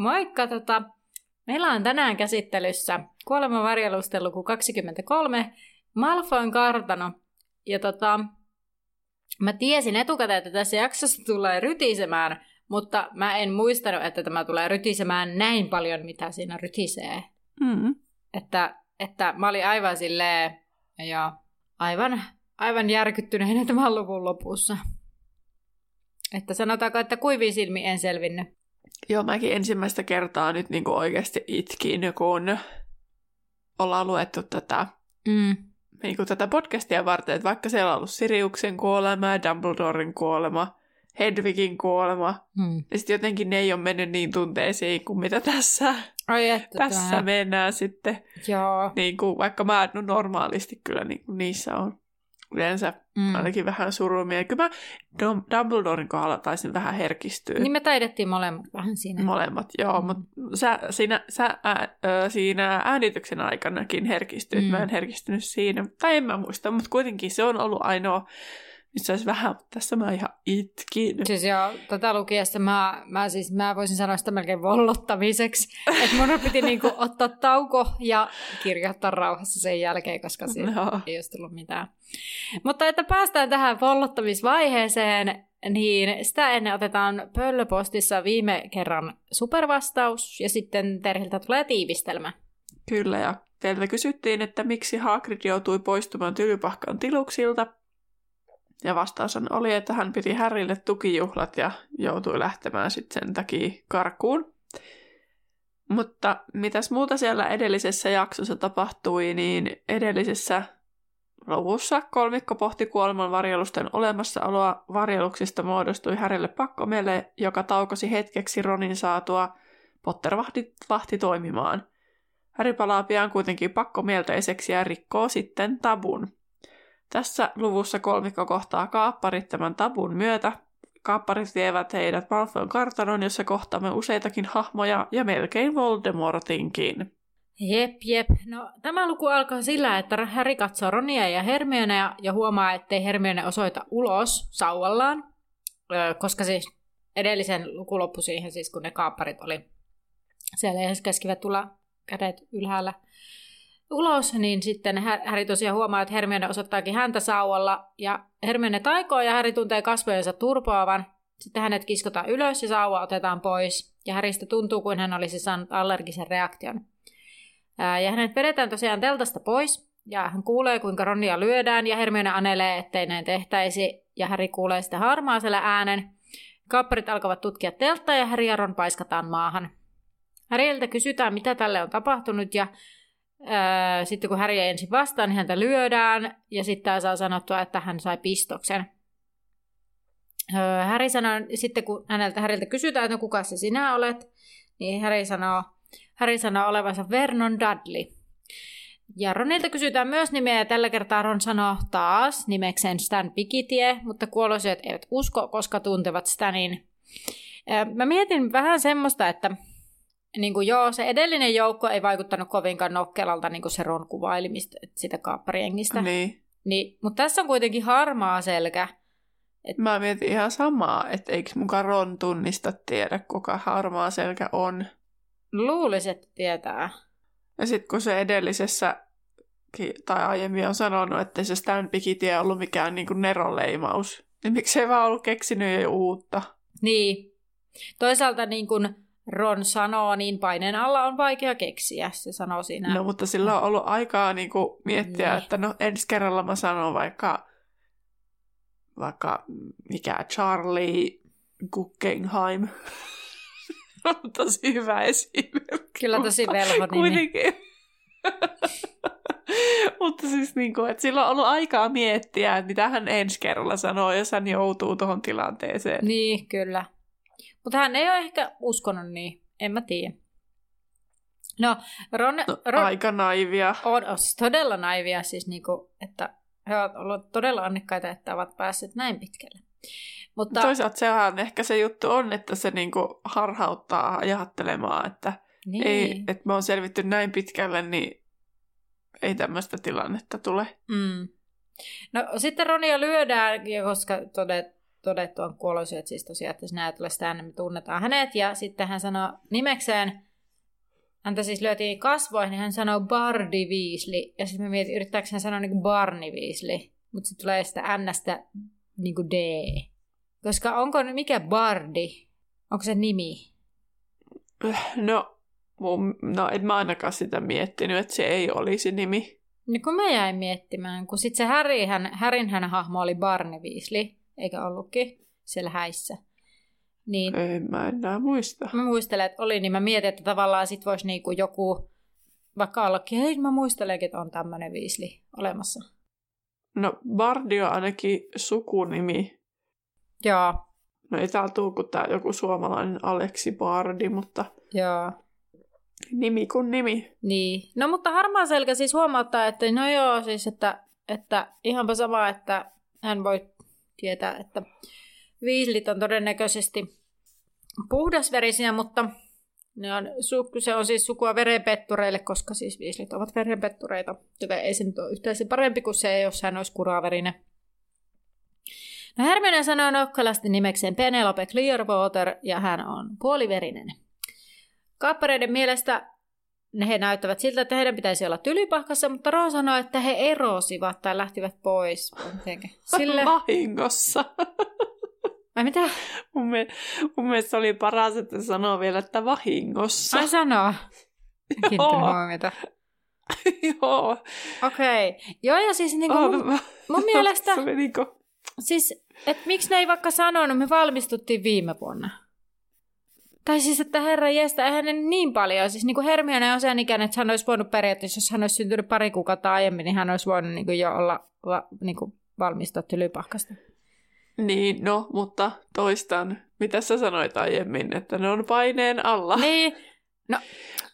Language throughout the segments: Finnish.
Moikka! Tota, meillä on tänään käsittelyssä Kuoleman varjelusten luku 23, Malfoyn kartano. Ja tota, mä tiesin etukäteen, että tässä jaksossa tulee rytisemään, mutta mä en muistanut, että tämä tulee rytisemään näin paljon, mitä siinä rytisee. Mm. Että, että mä olin aivan silleen, ja aivan, aivan järkyttyneenä tämän luvun lopussa. Että sanotaanko, että kuivi silmi en selvinnyt. Joo, mäkin ensimmäistä kertaa nyt niin kuin oikeasti itkin, kun ollaan luettu tätä, Mm. niin kuin tätä podcastia varten, että vaikka siellä on ollut Siriuksen kuolema ja Dumbledoren kuolema, Hedwigin kuolema, Mm. ja sitten jotenkin ne ei ole mennyt niin tunteisiin kuin mitä tässä, Ai että tässä tämä- mennään sitten. Joo. Niin kuin, vaikka mä no normaalisti kyllä niin kuin niissä on yleensä Mm. ainakin vähän surumia. Kyllä mä Dum- Dumbledoren kohdalla taisin vähän herkistyä. Niin me taidettiin molemmat vähän siinä. Molemmat, joo, Mm. mutta sä, siinä, sä ää, siinä äänityksen aikanakin herkistyit. Mm. Mä en herkistynyt siinä, tai en mä muista, mutta kuitenkin se on ollut ainoa, missä olisi vähän, tässä mä ihan itkin. Siis joo, tätä lukiessa mä, mä, siis, mä voisin sanoa sitä melkein vollottamiseksi. Että mun piti niinku ottaa tauko ja kirjoittaa rauhassa sen jälkeen, koska siinä No. ei olisi tullut mitään. Mutta että päästään tähän vollottamisvaiheeseen, niin sitä ennen otetaan pöllöpostissa viime kerran supervastaus ja sitten Terhiltä tulee tiivistelmä. Kyllä, ja teiltä kysyttiin, että miksi Hagrid joutui poistumaan tylypahkan tiluksilta. Ja vastaus oli, että hän piti Härille tukijuhlat ja joutui lähtemään sitten sen takia karkuun. Mutta mitäs muuta siellä edellisessä jaksossa tapahtui, niin edellisessä luvussa kolmikko pohti kuoleman varjelusten olemassaoloa. Varjeluksista muodostui Härille pakkomielle, joka taukosi hetkeksi Ronin saatua Potter-vahti vahti toimimaan. Häri palaa pian kuitenkin pakkomielteiseksi ja rikkoo sitten tabun. Tässä luvussa kolmikko kohtaa kaapparit tämän tabun myötä. Kaapparit vievät heidät Malfoyn kartanon, jossa kohtaamme useitakin hahmoja ja melkein Voldemortinkin. Jep, jep. No, tämä luku alkaa sillä, että Harry katsoo Ronia ja Hermionea ja huomaa, ettei Hermione osoita ulos sauvallaan, koska siis edellisen luku loppui siihen, siis kun ne kaapparit oli siellä he käskivät tulla kädet ylhäällä ulos, niin sitten Hä- Harry tosiaan huomaa, että Hermione osoittaakin häntä sauvalla ja Hermione taikoo ja Harry tuntee kasvojensa turpoavan. Sitten hänet kiskotaan ylös ja sauva otetaan pois ja Harrystä tuntuu kuin hän olisi saanut allergisen reaktion. Ja hänet vedetään tosiaan teltasta pois, ja hän kuulee, kuinka Ronia lyödään, ja Hermione anelee, ettei näin tehtäisi, ja Häri kuulee sitä harmaasella äänen. Kaapparit alkavat tutkia telttaa, ja Häri ja Ron paiskataan maahan. Häriltä kysytään, mitä tälle on tapahtunut, ja ää, sitten kun Häri ensin vastaa, niin häntä lyödään, ja sitten saa sanottua, että hän sai pistoksen. Öö, Häri sanoo, sitten kun häneltä Häriltä kysytään, että no kuka se sinä olet, niin Häri sanoo, Harry sanoo olevansa Vernon Dudley. Ja Ronilta kysytään myös nimeä ja tällä kertaa Ron sanoo taas nimekseen Stan Pikitie, mutta kuolosyöt eivät usko, koska tuntevat Stanin. Ö, Mä mietin vähän semmoista, että niin kuin joo, se edellinen joukko ei vaikuttanut kovinkaan nokkelalta, niin kuin se Ron kuvaili mistä, sitä kaappariengistä. Niin. Niin, mutta tässä on kuitenkin harmaa selkä. Mä mietin ihan samaa, että eikö mukaan Ron tunnista tiedä, kuka harmaa selkä on. Luulisin, että tietää. Ja sitten kun se edellisessä tai aiemmin on sanonut, että se Stan Pikiti ei ollut mikään niin kuin neroleimaus, niin miksei vaan ollut keksinyt jo uutta? Niin. Toisaalta niin kuin Ron sanoo, niin paineen alla on vaikea keksiä, se sanoo siinä. No, mutta sillä on ollut aikaa niin kuin miettiä, Niin. että no ensi kerralla mä sanon vaikka, vaikka mikä Charlie Guggenheim. on tosi hyvä esimerkki. Kyllä tosi velho nimi. Kuitenkin. mutta siis niin kuin, että sillä on ollut aikaa miettiä, että mitä hän ensi kerralla sanoo, jos hän joutuu tuohon tilanteeseen. Niin, kyllä. Mutta hän ei ole ehkä uskonut niin. en mä tiedä. No, Ron, No, Ron aika naivia. on, on siis todella naivia, siis niinku, että he ovat olleet todella onnekkaita, että ovat päässeet näin pitkälle. Mutta Toisaalta sehän ehkä se juttu on, että se niinku harhauttaa ajattelemaan, että niin, ei, että me on selvitty näin pitkälle, niin ei tämmöistä tilannetta tule. mm. No sitten Ronia lyödään, koska todet, todettu on kuolosyöt siis tosiaan, että jos näet tulee sitä me tunnetaan hänet. Ja sitten hän sanoo nimekseen, häntä siis lyötiin kasvoihin, niin hän sanoo Bardi Weasley. Ja sitten mä mietin, yrittääkö hän sanoa niin Barney Weasley. Mutta sitten tulee sitä N-stä niin kuin D. Koska onko mikä Bardi? Onko se nimi? No, mun, no en mä ainakaan sitä miettinyt, että se ei olisi nimi. Niin kun mä jäin miettimään, kun sitten se Harry, hän, Harryn hän hahmo oli Barney Weasley, eikä ollutkin siellä häissä. Niin En mä enää muista. mä muistelen, että oli, niin mä mietin, että tavallaan sit voisi niinku joku, vaikka ollakin, hei mä muistelenkin, että on tämmöinen Weasley olemassa. No, Bardi on ainakin sukunimi. Joo, No ei täällä tuu kuin tää joku suomalainen Aleksi Bardi, mutta joo. nimi kuin nimi. Niin. No mutta harmaa selkä siis huomauttaa, että no joo, siis että, että ihanpa sama, että hän voi tietää, että viislit on todennäköisesti puhdasverisiä, mutta ne on, se on siis sukua verenpettureille, koska siis viislit ovat verenpettureita, joten ei se nyt ole yhtään se parempi kuin se, jos hän olisi kuraverinen. No Hermione sanoo nokkalasti nimekseen Penelope Clearwater ja hän on puoliverinen. Kaappareiden mielestä he näyttävät siltä, että heidän pitäisi olla tylypahkassa, mutta Ron sanoi, että he erosivat tai lähtivät pois. Sille... Vahingossa. Ai mitä? mun, mie- mun mielestä oli paras, että sanoo vielä, että vahingossa. Ai sanoo. Huomiota. Joo. Okei. Okay. Joo, ja siis niinku Oh, mun, mun mielestä, Se niinku, siis, että miksi ne ei vaikka sanonut, me valmistuttiin viime vuonna. Tai siis, että herra jestä, eihän ne niin paljon. Siis niin kuin Hermione on sen ikäinen, että hän olisi voinut periaatteessa, jos hän olisi syntynyt pari kuukautta aiemmin, niin hän olisi voinut niin kuin jo olla va, niin kuin valmistua tylypahkasta. niin, no, mutta toistan, mitä sä sanoit aiemmin, että ne on paineen alla. Niin,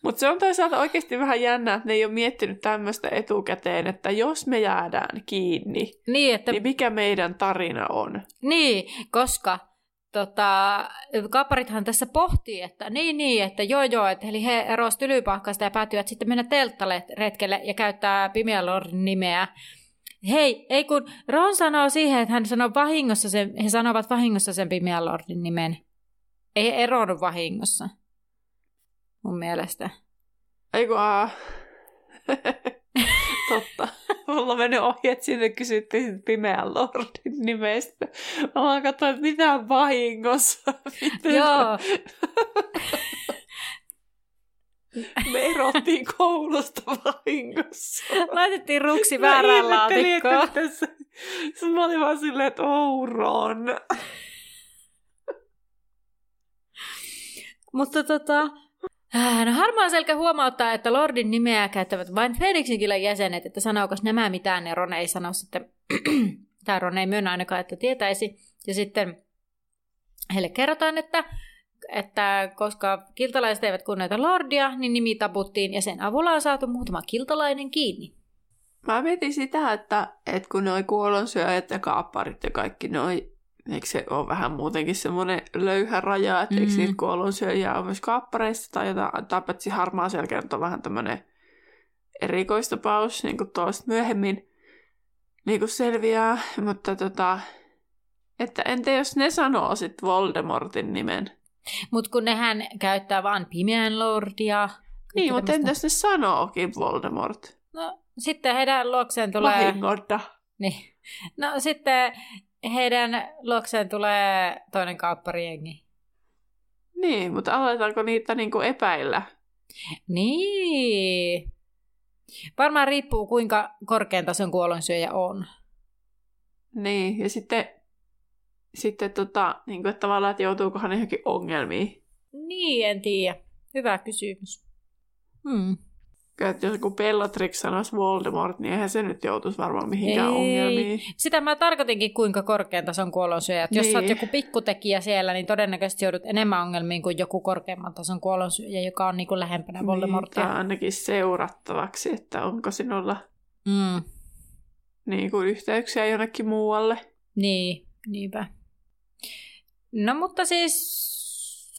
Mutta se on toisaalta oikeasti vähän jännä, että ne ei ole miettinyt tämmöistä etukäteen, että jos me jäädään kiinni, niin, että niin mikä meidän tarina on? Niin, koska tota, kaparithan tässä pohtii, että niin, niin, että joo, joo, että eli he erosivat tylypahkasta ja päätyivät sitten mennä telttaretkelle ja käyttää Pimeä Lordin nimeä. Hei, ei kun Ron sanoo siihen, että hän sanoo vahingossa sen, he sanovat vahingossa sen Pimeä Lordin nimen. Ei he eronnut vahingossa, mun mielestä. Ei kun. Totta. Mulla mennyt ohi, että sinne kysyttiin pimeän lordin nimestä. Mä vaan katsoin, että mitä vahingossa. Miten Joo, Me erottiin koulusta vahingossa. laitettiin ruksi väärään laatikkoon. miten se... se- Mä olin vaan silleen, että oh, Ron. Mutta tota, no harmaa selkä huomauttaa, että Lordin nimeä käyttävät vain Felixin kielen jäsenet, että sanooko nämä mitään, niin Ron ei sano sitten, tai Ron ei myönnä ainakaan, että tietäisi. Ja sitten heille kerrotaan, että, että koska kiltalaiset eivät kunnioita Lordia, niin nimi taputtiin ja sen avulla on saatu muutama kiltalainen kiinni. Mä mietin sitä, että, että kun noi kuolonsyöjät ja kaapparit ja kaikki noi, eikö se ole vähän muutenkin semmoinen löyhä raja, että mm. eikö niitä kuolonsyöjiä ole myös kaappareista tai jotain, tai paitsi harmaa selkeä on vähän tämmöinen erikoistapaus, niin kuin tuosta myöhemmin niin kuin selviää, mutta tota, että entä jos ne sanoo sitten Voldemortin nimen? Mutta kun nehän käyttää vain pimeän Lordia. Niin, mutta entäs ne sanookin Voldemort? No, sitten heidän luokseen tulee... Vahingotta. Niin. No sitten heidän luokseen tulee toinen kaupparijengi. Niin, mutta aletaanko niitä niinku epäillä? Niin. Varmaan riippuu kuinka korkean tason kuolonsyöjä on. Niin, ja sitten, sitten tota, niin kuin, että tavallaan, että joutuukohan johonkin ongelmiin. Niin, en tiedä. Hyvä kysymys. Hmm. Että jos joku Bellatrix sanoisi Voldemort, niin eihän se nyt joutuisi varmaan mihinkään Ei. ongelmiin. Sitä mä tarkoitinkin, kuinka korkean tason kuollonsyöjä. Että Jos sä oot Niin. joku pikkutekijä siellä, niin todennäköisesti joudut enemmän ongelmiin kuin joku korkeamman tason kuollonsyöjä, joka on niin kuin lähempänä Niin, Voldemortia. tai ainakin seurattavaksi, että onko sinulla Mm, niin kuin yhteyksiä jonnekin muualle. niin, niinpä. No mutta siis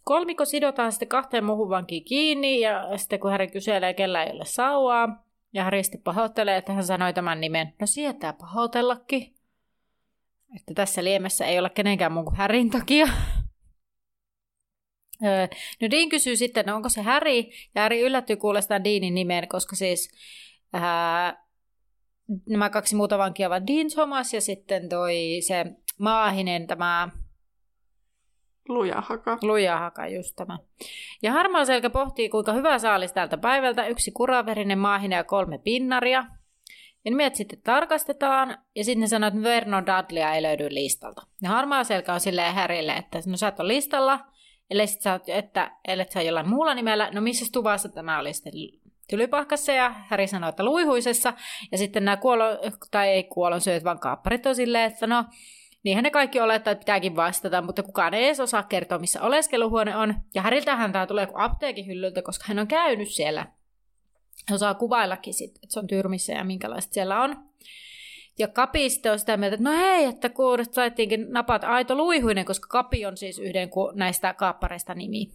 kolmikko sidotaan sitten kahteen muuhun vankiin kiinni ja sitten kun Häri kyselee, kellä ei ole sauvaa, ja Häri sitten pahoittelee, että hän sanoi tämän nimen. No sietää pahoitellakin. Että tässä liemessä ei ole kenenkään muun kuin Härin takia. Öö, No Dean kysyy sitten, no onko se Häri, ja Häri yllättyy kuulestaan Deanin nimen, koska siis ää, nämä kaksi muuta vankia ovat Dean Thomas ja sitten toi se Maahinen, tämä Lujahaka. Lujahaka, just tämä. Ja harmaa selkä pohtii, kuinka hyvä saalis tältä päivältä, yksi kuraverinen maahinen ja kolme pinnaria. Ja nimet sitten tarkastetaan, ja sitten ne sanoo, että Vernon Dudleya ei löydy listalta. Ja harmaa selkä on silleen Härille, että no sä et ole listalla, ellei sä, oot- että, ellei sä jollain muulla nimellä, no missä tuvassa tämä oli sitten tylypahkassa, ja Häri sanoi, että luihuisessa, ja sitten nämä kuolo, tai ei kuolonsyöt, vaan kaapparit on silleen, että no, Niinhän ne kaikki olettaa, että pitääkin vastata, mutta kukaan ei edes osaa kertoa, missä oleskeluhuone on. Ja Häriltähän tämä tulee kuin apteekin hyllyltä, koska hän on käynyt siellä. Hän osaa kuvaillakin sit, että se on tyrmissä ja minkälaista siellä on. Ja Kapi sitten on sitä mieltä, että no hei, että kuudet saittiinkin napat Aito Luihuinen, koska Kapi on siis yhden näistä kaappareista nimi.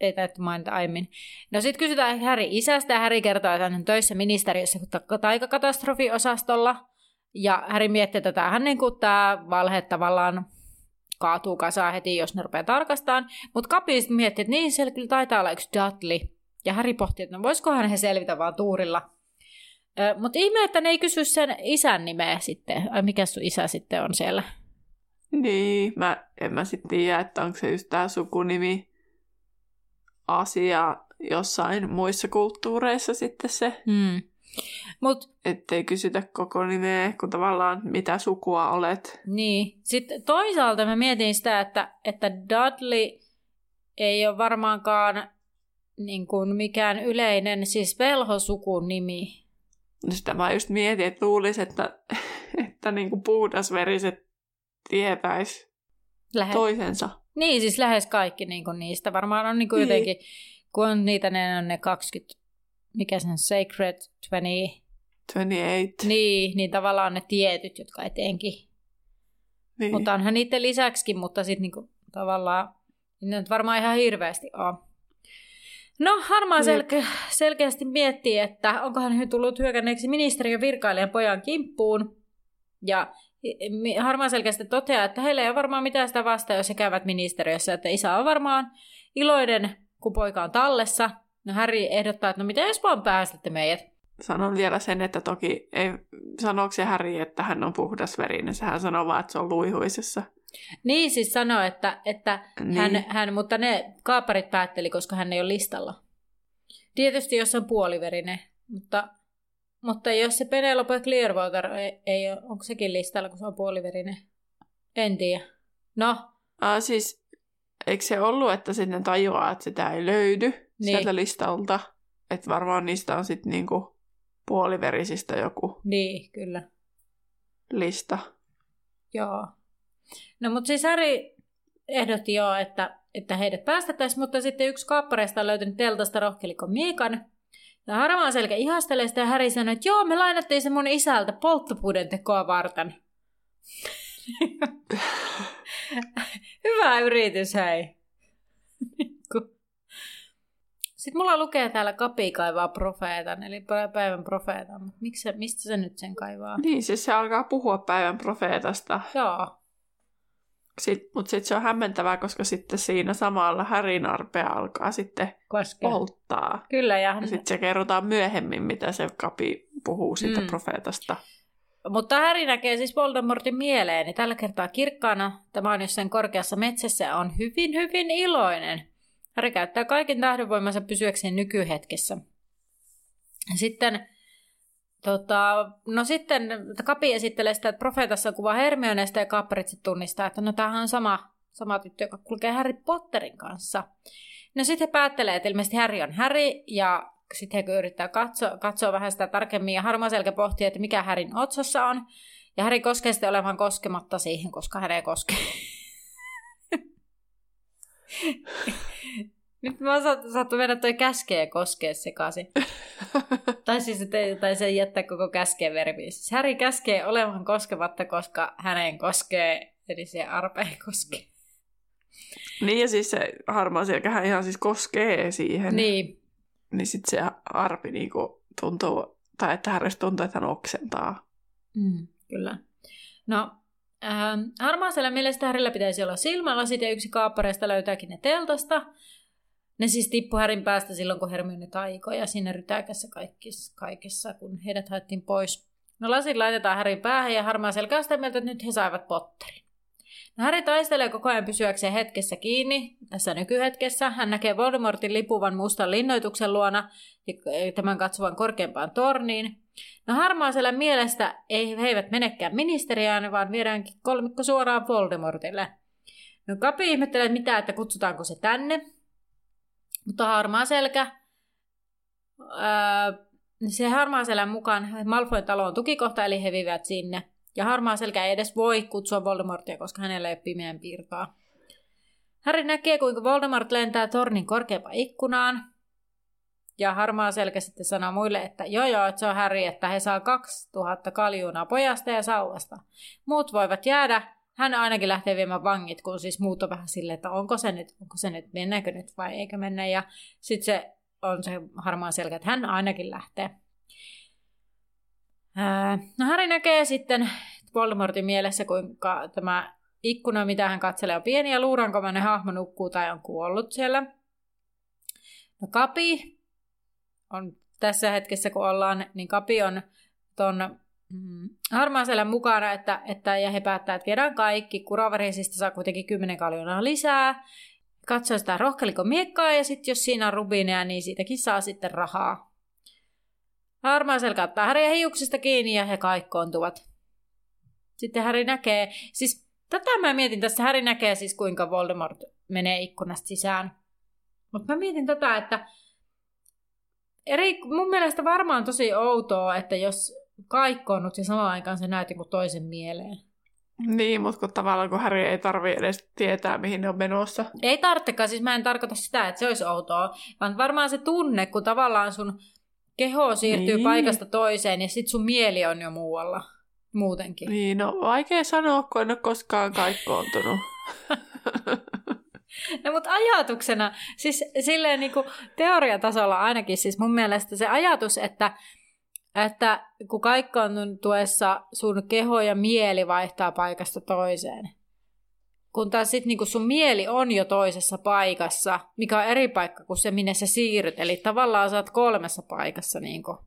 Ei täytyy mainita aiemmin. No sitten kysytään Häri isästä ja Häri kertoo, että hän on töissä ministeriössä ta- taikakatastrofiosastolla. Ja Häri miettii, että tämähän niin kuin tämä valhe tavallaan kaatuu kasaan heti, jos ne rupeaa tarkastamaan. Mutta Kapi sitten miettii, että niin, siellä kyllä taitaa olla yksi Dudley. Ja Häri pohtii, että no voisikohan he selvitä vaan tuurilla. Mutta ihme, että ne ei kysy sen isän nimeä sitten. Ai mikä sun isä sitten on siellä? Niin, mä, en mä sitten tiedä, että onko se just tää sukunimi asia jossain muissa kulttuureissa sitten se, Hmm. Mut ettei kysytä koko nimeä, kun tavallaan mitä sukua olet. niin, sitten toisaalta mä mietin sitä, että, että Dudley ei ole varmaankaan niin kuin mikään yleinen, siis velhosukun nimi. No Sitä mä just mietin, että luulisin, että, että niinku puhdasveriset tietäis Lähe... toisensa. Niin, siis lähes kaikki niin kuin niistä. Varmaan on niin kuin Niin. jotenkin, kun on niitä, ne on ne 20, mikä se on, Sacred 20, 28. niin, niin tavallaan ne tietyt, jotka etenkin. Niin. Mutta onhan niiden lisäksikin, mutta sitten niinku tavallaan, niin ne nyt varmaan ihan hirveästi on. No, harmaa Jep. selke- selkeästi miettii, että onkohan he tullut hyökänneeksi ministeriön virkailijan pojan kimppuun. Ja harmaa selkeästi toteaa, että heillä ei ole varmaan mitään sitä vastaan, jos he käyvät ministeriössä. Että isä on varmaan iloinen, kun poika on tallessa. No Harry ehdottaa, että no miten jos vaan päästätte meidät. Sanon vielä sen, että toki ei, sanooko se Häri, että hän on puhdasverinen. Sehän sanoo vaan, että se on luihuisessa. Niin siis sanoo, että, että Niin. hän, hän, mutta ne kaaparit päätteli, koska hän ei ole listalla. Tietysti jos on puoliverinen, mutta, mutta jos se Penelope Clearwater ei, ei ole, onko sekin listalla, kun se on puoliverinen? En tiedä. No, Ah, siis, eikö se ollut, että sitten tajuaa, että sitä ei löydy Niin. niin. sieltä listalta? Että varmaan niistä on sitten niinku puoliverisistä joku niin, kyllä. lista. Joo. No mutta siis Harry ehdotti jo, että, että heidät päästettäisiin, mutta sitten yksi kaappareista on löytänyt teltasta rohkelikon Miikan. Ja harmaan selkä ihastelee sitä ja Harry sanoi, että joo, me lainattiin se mun isältä polttopuiden tekoa varten. Hyvä yritys, hei. Sitten mulla lukee täällä Kapi kaivaa profeetan, eli päivän profeetan. Miksi se, mistä se nyt sen kaivaa? Niin, siis se alkaa puhua päivän profeetasta. Joo. Sit, Mutta sitten se on hämmentävää, koska sitten siinä samalla Härin arpea alkaa sitten Koskee. polttaa. Kyllä, ja, Ja sitten se kerrotaan myöhemmin, mitä se kapi puhuu siitä Mm. profeetasta. mutta Harry näkee siis Voldemortin mieleen, niin tällä kertaa kirkkaana. Tämä on jossain korkeassa metsässä on hyvin, hyvin iloinen. Harry käyttää kaiken tahdonvoimansa pysyäkseen nykyhetkessä. Sitten, tota, no sitten Kapi esittelee sitä, että profeetassa kuva Hermioneesta ja Kaapparit sitten tunnistaa, että no tämähän on sama, sama tyttö, joka kulkee Harry Potterin kanssa. No sitten he päättelee, että ilmeisesti Harry on Harry ja sitten he yrittää katsoa, katsoa vähän sitä tarkemmin ja harmaaselkä pohtii, että mikä Härin otsassa on. Ja Häri koskee sitten olevan koskematta siihen, koska hän ei koske. Nyt mä oon saattu mennä toi käskee koskee sekaisin. tai siis te, tai se jättää koko käskeen verbiin. Siis Häri käskee olevan koskematta, koska hänen koskee, eli se arpeen koskee. Niin ja siis se harmaa selkähän ihan siis koskee siihen. Niin. Niin sitten se arpi niinku tuntuu, tai että hänestä tuntuu, että hän oksentaa. Mm, kyllä. No, ähm, harmaasella mielestä pitäisi olla silmälasit ja yksi kaappareista löytääkin ne teltasta. Ne siis tippu Härin päästä silloin, kun Hermione taikoi ja sinne rytäkässä kaikissa, kaikessa, kun heidät haettiin pois. No lasit laitetaan Härin päähän ja harmaa selkä sitä mieltä, että nyt he saivat Potterin. No Häri taistelee koko ajan pysyäkseen hetkessä kiinni, tässä nykyhetkessä. Hän näkee Voldemortin lipuvan mustan linnoituksen luona ja tämän katsovan korkeampaan torniin. No harmaasella mielestä ei, he eivät menekään ministeriään, vaan viedäänkin kolmikko suoraan Voldemortille. No Kapi ihmettelee, mitä, että kutsutaanko se tänne. Mutta harmaa selkä, ää, se harmaa selän mukaan Malfoyn talo on tukikohta, eli he viivät sinne. Ja harmaa selkä ei edes voi kutsua Voldemortia, koska hänellä ei ole pimeän piirtaa. Harry näkee, kuinka Voldemort lentää tornin korkeampaan ikkunaan. Ja harmaa selkä sitten sanoo muille, että joo joo, että se on Harry, että he saa 2000 kaljuunaa pojasta ja sauvasta. Muut voivat jäädä, hän ainakin lähtee viemään vangit, kun siis muut on vähän silleen, että onko se nyt, onko se nyt, mennäänkö nyt vai eikö mennä. Ja sitten se on se harmaa selkä, että hän ainakin lähtee. no Harry näkee sitten Voldemortin mielessä, kuinka tämä ikkuna, mitä hän katselee, on pieni ja luurankomainen hahmo nukkuu tai on kuollut siellä. No Kapi on tässä hetkessä, kun ollaan, niin Kapi on ton mm, harmaan mukana, että, että, ja he päättää, että viedään kaikki. Kuraverisista saa kuitenkin 10 kaljonaa lisää. Katsoo sitä rohkelikon miekkaa ja sitten jos siinä on rubineja, niin siitäkin saa sitten rahaa. Harmaa selkä ottaa Harry hiuksista kiinni ja he kaikkoontuvat. Sitten Harry näkee, siis tätä mä mietin tässä, Harry näkee siis kuinka Voldemort menee ikkunasta sisään. Mutta mä mietin tätä, että eri, mun mielestä varmaan tosi outoa, että jos kaikkoonnut ja samaan aikaan se näet kuin toisen mieleen. Niin, mutta kun tavallaan kun Harry ei tarvi edes tietää, mihin ne on menossa. Ei tarvitsekaan, siis mä en tarkoita sitä, että se olisi outoa, vaan varmaan se tunne, kun tavallaan sun keho siirtyy niin. paikasta toiseen ja sit sun mieli on jo muualla muutenkin. Niin, no vaikea sanoa, kun en ole koskaan kaikkoontunut. No mutta ajatuksena, siis silleen niin kuin teoriatasolla ainakin, siis mun mielestä se ajatus, että, että kun tuessa sun keho ja mieli vaihtaa paikasta toiseen, kun taas sitten niin sun mieli on jo toisessa paikassa, mikä on eri paikka kuin se, minne sä siirryt. Eli tavallaan sä oot kolmessa paikassa. Niin kuin.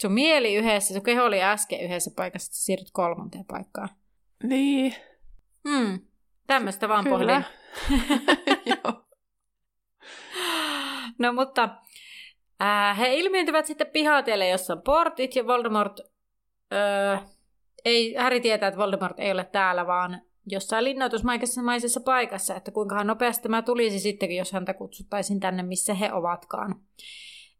Sun mieli yhdessä, sun keho oli äsken yhdessä paikassa, sä siirryt kolmanteen paikkaan. Niin. Hmm. Tämmöistä vaan Kyllä. pohdin. No mutta äh, he ilmiintyvät sitten pihatielle, jossa on portit ja Voldemort... Äh, ei, Harry tietää, että Voldemort ei ole täällä, vaan jossain linnoitusmaisessa paikassa, että kuinka nopeasti tämä tulisi sittenkin, jos häntä kutsuttaisiin tänne, missä he ovatkaan.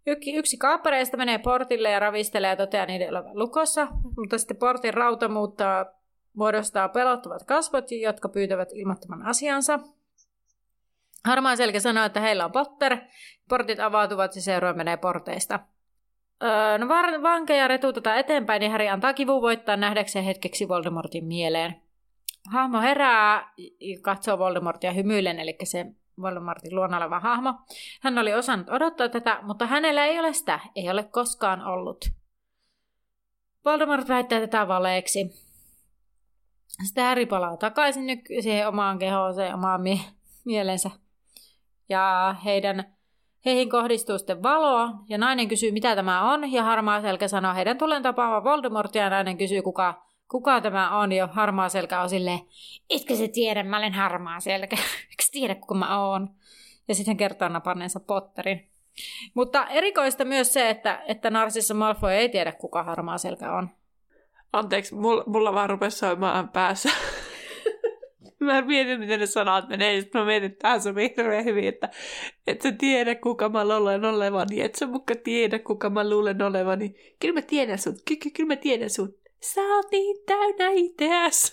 Yksi, yksi kaappareista menee portille ja ravistelee ja toteaa niiden olevan lukossa, mutta sitten portin rauta muuttaa, muodostaa pelottavat kasvot, jotka pyytävät ilmoittamaan asiansa. Harmaa selkä sanoo, että heillä on Potter. Portit avautuvat ja seuraava menee porteista. Öö, no vankeja retuutetaan eteenpäin, niin Harry antaa kivun voittaa nähdäkseen hetkeksi Voldemortin mieleen. Hahmo herää ja katsoo Voldemortia hymyillen, eli se Voldemortin luona oleva hahmo. Hän oli osannut odottaa tätä, mutta hänellä ei ole sitä, ei ole koskaan ollut. Voldemort väittää tätä valeeksi. Sitten Harry palaa takaisin nyt siihen omaan kehoon, omaan mie- mielensä. Ja heidän, heihin kohdistuu sitten valoa, ja nainen kysyy, mitä tämä on, ja harmaa selkä sanoo, heidän tulee tapaamaan Voldemortia, ja nainen kysyy, kuka kuka tämä on, ja harmaa selkä on silleen, etkö se tiedä, mä olen harmaa selkä, eikö tiedä, kuka mä oon. Ja sitten kertoo napanneensa Potterin. Mutta erikoista myös se, että, että Narsissa Malfoy ei tiedä, kuka harmaa selkä on. Anteeksi, mulla, mulla vaan rupesi soimaan päässä. Mä mietin, miten ne sanat menee, ja sitten mä mietin, että tämä sopii hirveän hyvin, että et sä tiedä, kuka mä luulen olevani, et sä muka tiedä, kuka mä luulen olevani. Kyllä mä tiedän sut, ky- kyllä mä tiedän sut. Sä oot niin täynnä itseäs.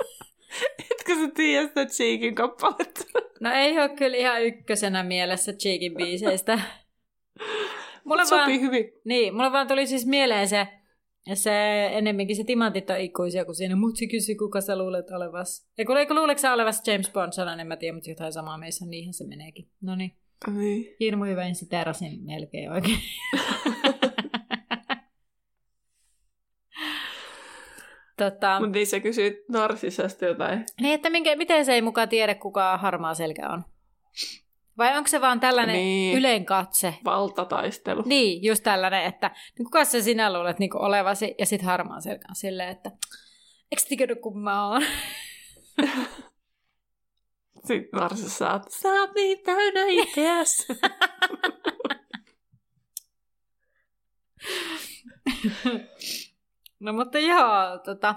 Etkö sä tiedä sitä Cheekin kappaletta? No ei ole kyllä ihan ykkösenä mielessä Cheekin biiseistä. Mulle Sopii vaan, hyvin. niin, mulle vaan tuli siis mieleen se, se ennemminkin se timantit on ikuisia, kun siinä mutsi kysyi, kuka sä luulet olevas. Ja kun eikö luuleeko sä olevas James Bond sanan, en mä tiedä, mutta jotain samaa meissä, niinhän se meneekin. No niin, Niin. hirmu hyvä, en siterasin melkein oikein. tota, Mutta niin sä kysyit Narsisasta jotain. niin, että minkä, miten se ei mukaan tiedä, kuka harmaa selkä on? Vai onko se vaan tällainen Niin. ylenkatse? Valtataistelu. Niin, just tällainen, että niin kuka sä sinä luulet niin olevasi, ja sitten harmaa selkä on silleen, että eikö tiedä, kun mä oon? Sitten Narsis sä oot, sä oot niin täynnä itseäs. No mutta joo, tota...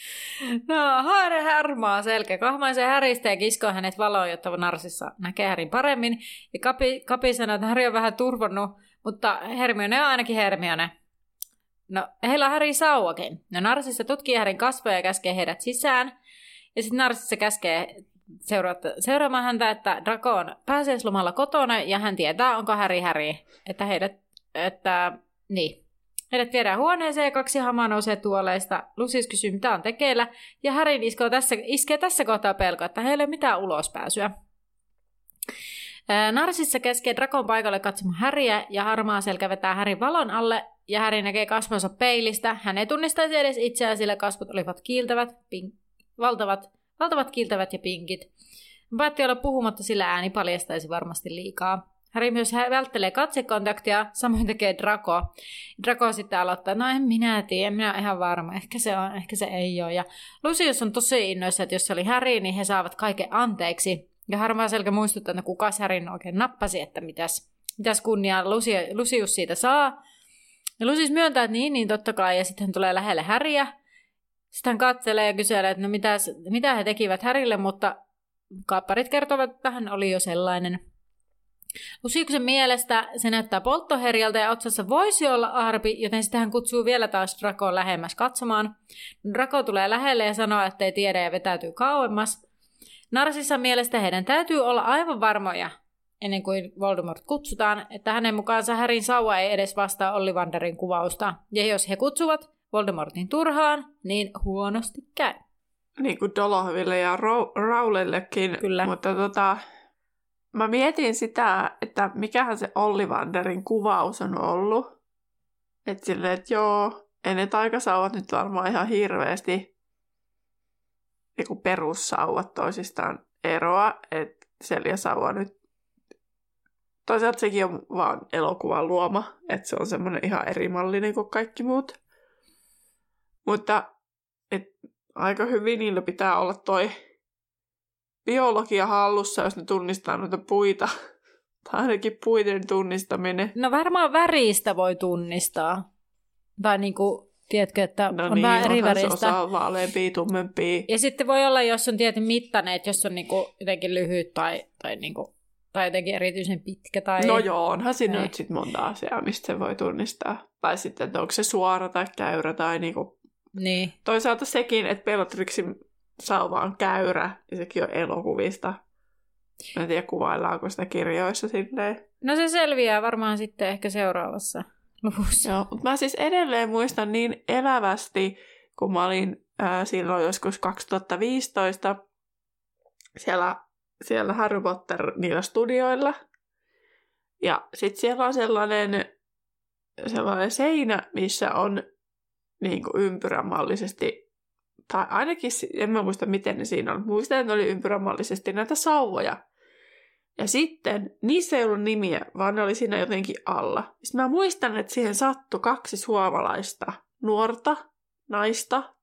No, haare harmaa selkä. Kahmaisen häristä ja kiskoo hänet valoon, jotta Narsissa näkee Härin paremmin. Ja Kapi, Kapi sanoo, että Häri on vähän turvonnut, mutta Hermione on ainakin Hermione. No, heillä on Härin sauvakin. No, Narsissa tutkii Härin kasvoja ja käskee heidät sisään. Ja sitten Narsissa käskee seuraata, seuraamaan häntä, että Draco on pääsiäislomalla kotona ja hän tietää, onko Häri Häri. Että heidät, että niin, Heidät viedään huoneeseen ja kaksi hamaa nousee tuoleista. Lucius kysyy, mitä on tekeillä, ja Harry iskee tässä, iskee tässä kohtaa pelko, että heillä ei ole mitään ulospääsyä. Ää, Narsissa keskee Drakon paikalle katsomaan Häriä, ja harmaa selkä vetää Härin valon alle, ja Häri näkee kasvonsa peilistä. Hän ei tunnistaisi edes itseään, sillä kasvot olivat kiiltävät, pink, valtavat, valtavat kiiltävät ja pinkit. Päätti olla puhumatta, sillä ääni paljastaisi varmasti liikaa. Harry myös välttelee katsekontaktia, samoin tekee Draco. Draco sitten aloittaa, no en minä tiedä, minä olen ihan varma, ehkä se on, ehkä se ei ole. Ja Lucius on tosi innoissa, että jos se oli Harry, niin he saavat kaiken anteeksi. Ja harmaa selkä muistuttaa, että kuka Harryn oikein nappasi, että mitäs, mitäs kunniaa Luci- Lucius siitä saa. Ja Lucius myöntää, että niin, niin totta kai, ja sitten tulee lähelle Häriä. Sitten hän katselee ja kyselee, että no mitäs, mitä he tekivät Härille, mutta kaapparit kertovat, että hän oli jo sellainen. Lusiuksen mielestä se näyttää polttoherjalta ja otsassa voisi olla arpi, joten sitten hän kutsuu vielä taas Dracoon lähemmäs katsomaan. Draco tulee lähelle ja sanoo, että ei tiedä ja vetäytyy kauemmas. Narsissa mielestä heidän täytyy olla aivan varmoja, ennen kuin Voldemort kutsutaan, että hänen mukaansa Härin sauva ei edes vastaa Ollivanderin kuvausta. Ja jos he kutsuvat Voldemortin turhaan, niin huonosti käy. Niin kuin Dolohoville ja Rau- Raulellekin. Kyllä. Mutta tota, mä mietin sitä, että mikähän se Ollivanderin kuvaus on ollut. Että silleen, että joo, ei ne taikasauvat nyt varmaan ihan hirveästi niin perussauvat toisistaan eroa. Että Selja-sauva nyt Toisaalta sekin on vaan elokuvan luoma, että se on semmoinen ihan eri mallinen kuin kaikki muut. Mutta et, aika hyvin niillä pitää olla toi biologia hallussa, jos ne tunnistaa noita puita. Tai ainakin puiden tunnistaminen. No varmaan väristä voi tunnistaa. Tai niinku, tiedätkö, että No on niin, vähän eri väristä. osa on vaaleampia, tummempia. Ja sitten voi olla, jos on tietyn mittainen, että jos on niinku jotenkin lyhyt tai, tai, niinku, tai jotenkin erityisen pitkä. Tai... No joo, onhan siinä Ei. nyt sit monta asiaa, mistä se voi tunnistaa. Tai sitten, että onko se suora tai käyrä tai niinku... Niin. Toisaalta sekin, että Bellatrixin sauva on käyrä, ja sekin on elokuvista. Mä en tiedä, kuvaillaanko sitä kirjoissa silleen. No se selviää varmaan sitten ehkä seuraavassa luvussa. Joo, mutta mä siis edelleen muistan niin elävästi, kun mä olin ää, silloin joskus 2015 siellä, siellä Harry Potter niillä studioilla. Ja sitten siellä on sellainen, sellainen seinä, missä on niin kuin ympyrämallisesti, tai ainakin, en mä muista miten ne siinä on, muistan, että ne oli ympyrämallisesti näitä sauvoja. Ja sitten niissä ei ollut nimiä, vaan ne oli siinä jotenkin alla. Sitten mä muistan, että siihen sattui kaksi suomalaista nuorta naista.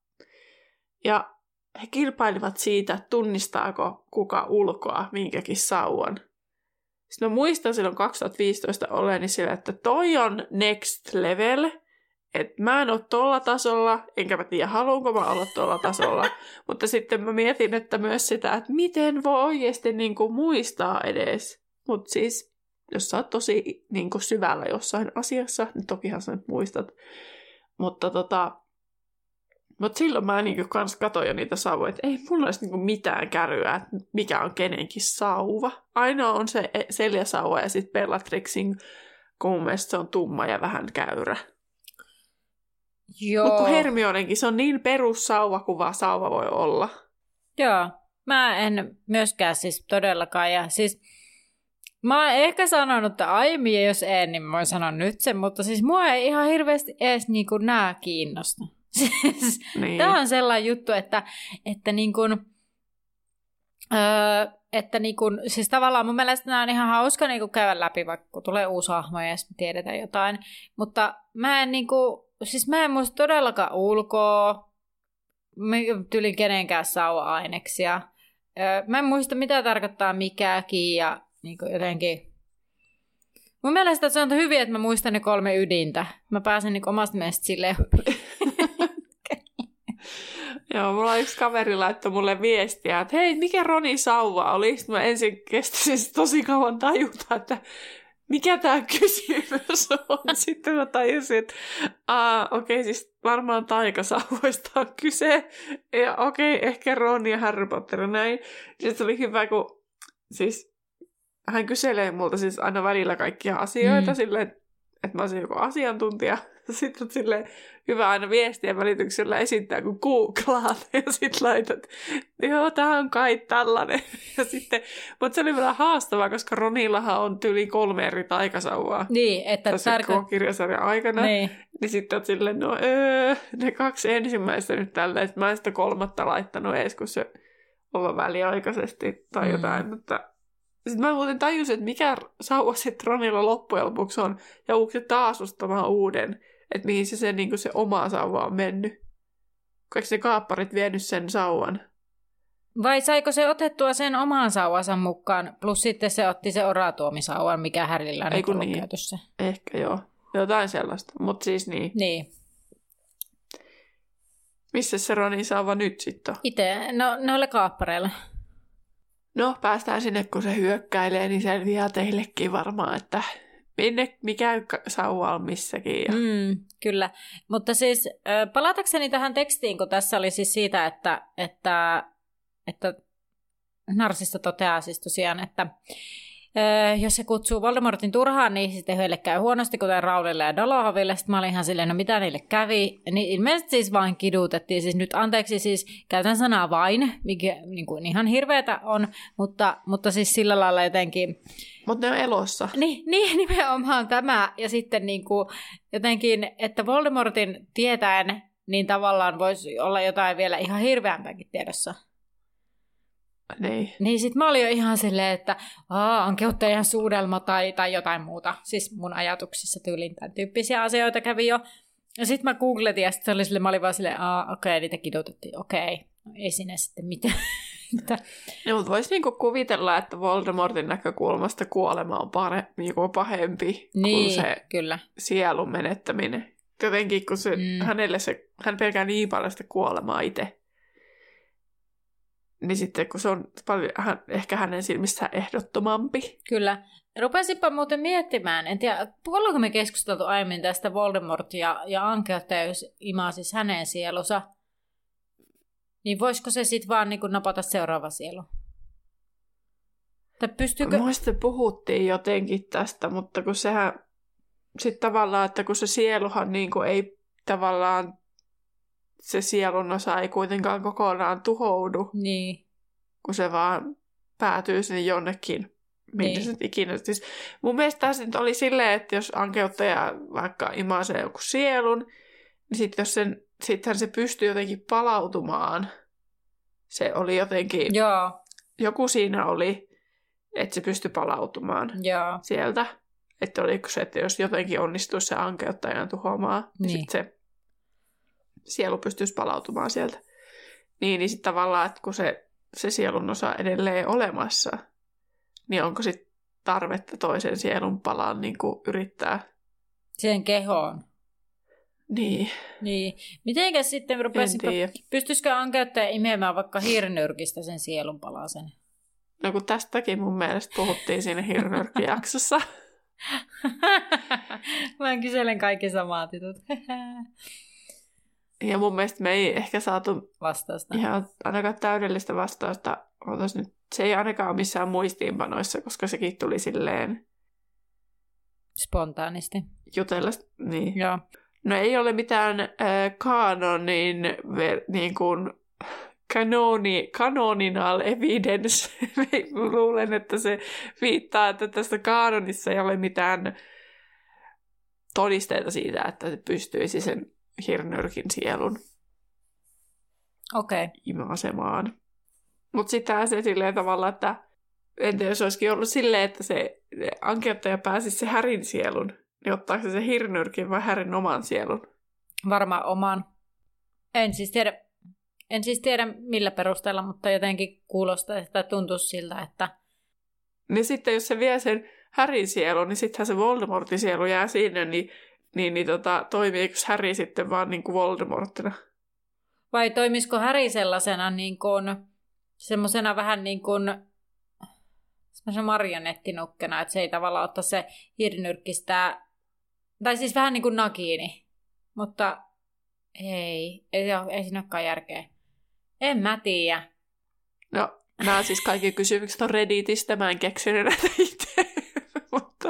Ja he kilpailivat siitä, tunnistaako kuka ulkoa minkäkin sauvan. Sitten mä muistan silloin 2015 olleeni sillä, että toi on next level, että mä en ole tuolla tasolla, enkä mä tiedä haluanko mä olla tuolla tasolla, mutta sitten mä mietin, että myös sitä, että miten voi oikeasti niin kuin muistaa edes. Mutta siis, jos sä oot tosi niin kuin syvällä jossain asiassa, niin tokihan sä nyt muistat. Mutta tota, mutta silloin mä niinku kans katoin jo niitä sauvoja, että ei mulla olisi niinku mitään kärryä, että mikä on kenenkin sauva. Ainoa on se seljäsauva ja sitten Bellatrixin, kun mun mielestä se on tumma ja vähän käyrä. Joo. Mutta kun Hermionenkin, se on niin perussauva kuin vaan sauva voi olla. Joo. Mä en myöskään siis todellakaan. Ja siis mä oon ehkä sanonut että aiemmin, ja jos en, niin mä voin sanoa nyt sen, mutta siis mua ei ihan hirveästi edes niinku nää kiinnosta. Siis, Niin. Tämä on sellainen juttu, että, että niin kuin, öö, että niin kuin, siis tavallaan mun mielestä nämä on ihan hauska niin kuin käydä läpi, vaikka kun tulee uusi hahmo ja sitten tiedetään jotain. Mutta mä en niin kuin, siis mä en muista todellakaan ulkoa, tyli kenenkään sauva-aineksia. Mä en muista, mitä tarkoittaa mikäkin ja niin kuin jotenkin... Mun mielestä se on hyvin, että mä muistan ne kolme ydintä. Mä pääsen niin omasta mielestä silleen Joo, mulla yksi kaveri laittoi mulle viestiä, että hei, mikä Roni sauva oli? Sitten mä ensin kestin siis tosi kauan tajuta, että mikä tämä kysymys on. Sitten mä tajusin, että okei, okay, siis varmaan taikasauvoista on kyse. Ja okei, okay, ehkä Ron ja Harry Potter ja näin. Sitten oli hyvä, kun siis hän kyselee multa siis aina välillä kaikkia asioita mm. silleen, että mä olisin joku asiantuntija. Sitten sille hyvä aina viestien välityksellä esittää, kun googlaat ja sitten laitat, joo, tämä on kai tällainen. Ja sitten, mutta se oli vielä haastavaa, koska Ronillahan on tyyli kolme eri taikasauvaa. Niin, että tässä tarko... kirjasarjan aikana. Niin. niin sitten oot silleen, no öö, ne kaksi ensimmäistä nyt tällä, että mä en sitä kolmatta laittanut edes, kun se on väliaikaisesti tai jotain, mm. mutta sitten mä muuten tajusin, että mikä sauva sitten Ronilla loppujen lopuksi on, ja onko se taas ostamaan uuden, että mihin se, se, niin se oma sauva on mennyt. Kaikki ne kaapparit vienyt sen sauvan? Vai saiko se otettua sen oman sauvansa mukaan, plus sitten se otti se oratuomisauvan, mikä Härillä on ollut niin. käytössä. Ehkä joo, jotain sellaista, mutta siis niin. Niin. Missä se Ronin sauva nyt sitten on? Itse, no noille kaappareilla. No, päästään sinne, kun se hyökkäilee, niin selviää teillekin varmaan, että minne, mikä sauva on missäkin. Ja... Mm, kyllä, mutta siis palatakseni tähän tekstiin, kun tässä oli siis siitä, että, että, että Narsista toteaa siis tosiaan, että Öö, jos se kutsuu Voldemortin turhaan, niin sitten heille käy huonosti, kuten Raulille ja Dolohoville. Sitten mä olin ihan silleen, no mitä niille kävi. Niin ilmeisesti siis vain kidutettiin. Siis nyt anteeksi, siis käytän sanaa vain, mikä niin kuin ihan hirveätä on, mutta, mutta siis sillä lailla jotenkin... Mutta ne on elossa. Niin, niin, nimenomaan tämä. Ja sitten niin kuin, jotenkin, että Voldemortin tietäen, niin tavallaan voisi olla jotain vielä ihan hirveämpääkin tiedossa. Niin. Niin sit mä olin jo ihan silleen, että aa, on keuttajan suudelma tai, tai jotain muuta. Siis mun ajatuksissa tyylin tämän tyyppisiä asioita kävi jo. Ja sit mä googletin ja sit se oli sille, mä olin vaan silleen, aa, okei, okay, niitä kidutettiin, okei. Okay. No, ei sinne sitten mitään. no, mutta voisi niinku kuvitella, että Voldemortin näkökulmasta kuolema on pare, niinku pahempi niin, kuin se kyllä. sielun menettäminen. Jotenkin, kun se, mm. hänelle se, hän pelkää niin paljon sitä kuolemaa itse niin sitten kun se on paljon, hän, ehkä hänen silmissä ehdottomampi. Kyllä. Rupesinpa muuten miettimään, en tiedä, ollaanko me keskusteltu aiemmin tästä Voldemort ja, ja Ankeoteus imaa siis hänen sielunsa, niin voisiko se sitten vaan niin napata seuraava sielu? Tai pystyykö... Muista puhuttiin jotenkin tästä, mutta kun sehän sitten tavallaan, että kun se sieluhan niin kuin ei tavallaan se sielun osa ei kuitenkaan kokonaan tuhoudu. Niin. Kun se vaan päätyy sinne jonnekin, minne niin. se ikinä. Siis mun mielestä tässä nyt oli silleen, että jos ankeuttaja vaikka imaisee joku sielun, niin sitten jos sen, sittenhän se pystyy jotenkin palautumaan. Se oli jotenkin... Joo. Joku siinä oli, että se pystyi palautumaan Joo. sieltä. Että oliko se, että jos jotenkin onnistuisi se ankeuttajan tuhoamaan, niin, niin sitten se sielu pystyisi palautumaan sieltä. Niin, niin sitten tavallaan, että kun se, se sielun osa edelleen olemassa, niin onko sitten tarvetta toisen sielun palaan niin kuin yrittää? Siihen kehoon. Niin, Niin. Mitenkäs sitten tiedä. pystyisikö ankäyttäjä imemään vaikka hirnyrkistä sen sielun palasen? No kun tästäkin mun mielestä puhuttiin siinä hirnyrkkijaksossa. Mä kyselen kaikki samaa titut. Ja mun mielestä me ei ehkä saatu Vastausta. ihan ainakaan täydellistä vastausta. Nyt. Se ei ainakaan ole missään muistiinpanoissa, koska sekin tuli silleen Spontaanisti. jutella. Niin. Joo. No ei ole mitään äh, kanonin ver, niin kuin, kanoni, canonical evidence. Luulen, että se viittaa, että tässä kanonissa ei ole mitään todisteita siitä, että se pystyisi sen hirnyrkin sielun Okei. Okay. imasemaan. Mutta sitten se silleen tavalla, että entä jos olisikin ollut silleen, että se ankeuttaja pääsisi se härin sielun, niin ottaako se se hirnyrkin vai härin oman sielun? Varmaan oman. En siis tiedä, en siis tiedä millä perusteella, mutta jotenkin kuulostaa, että tuntuu siltä, että Niin sitten jos se vie sen härin sielun, niin sittenhän se Voldemortin sielu jää sinne, niin, niin, niin tota, toimiiko Häri sitten vaan niin kuin Voldemorttina? vai toimisiko Häri sellaisena niin kuin, semmoisena vähän niin kuin semmoisena marionettinukkena, että se ei tavallaan ottaa se hirnyrkkistä, tai siis vähän niin kuin Nagini, mutta ei, ei, ei siinä olekaan järkeä. En mä tiedä. No, nämä siis kaikki kysymykset on Redditistä, mä en keksinyt näitä itse.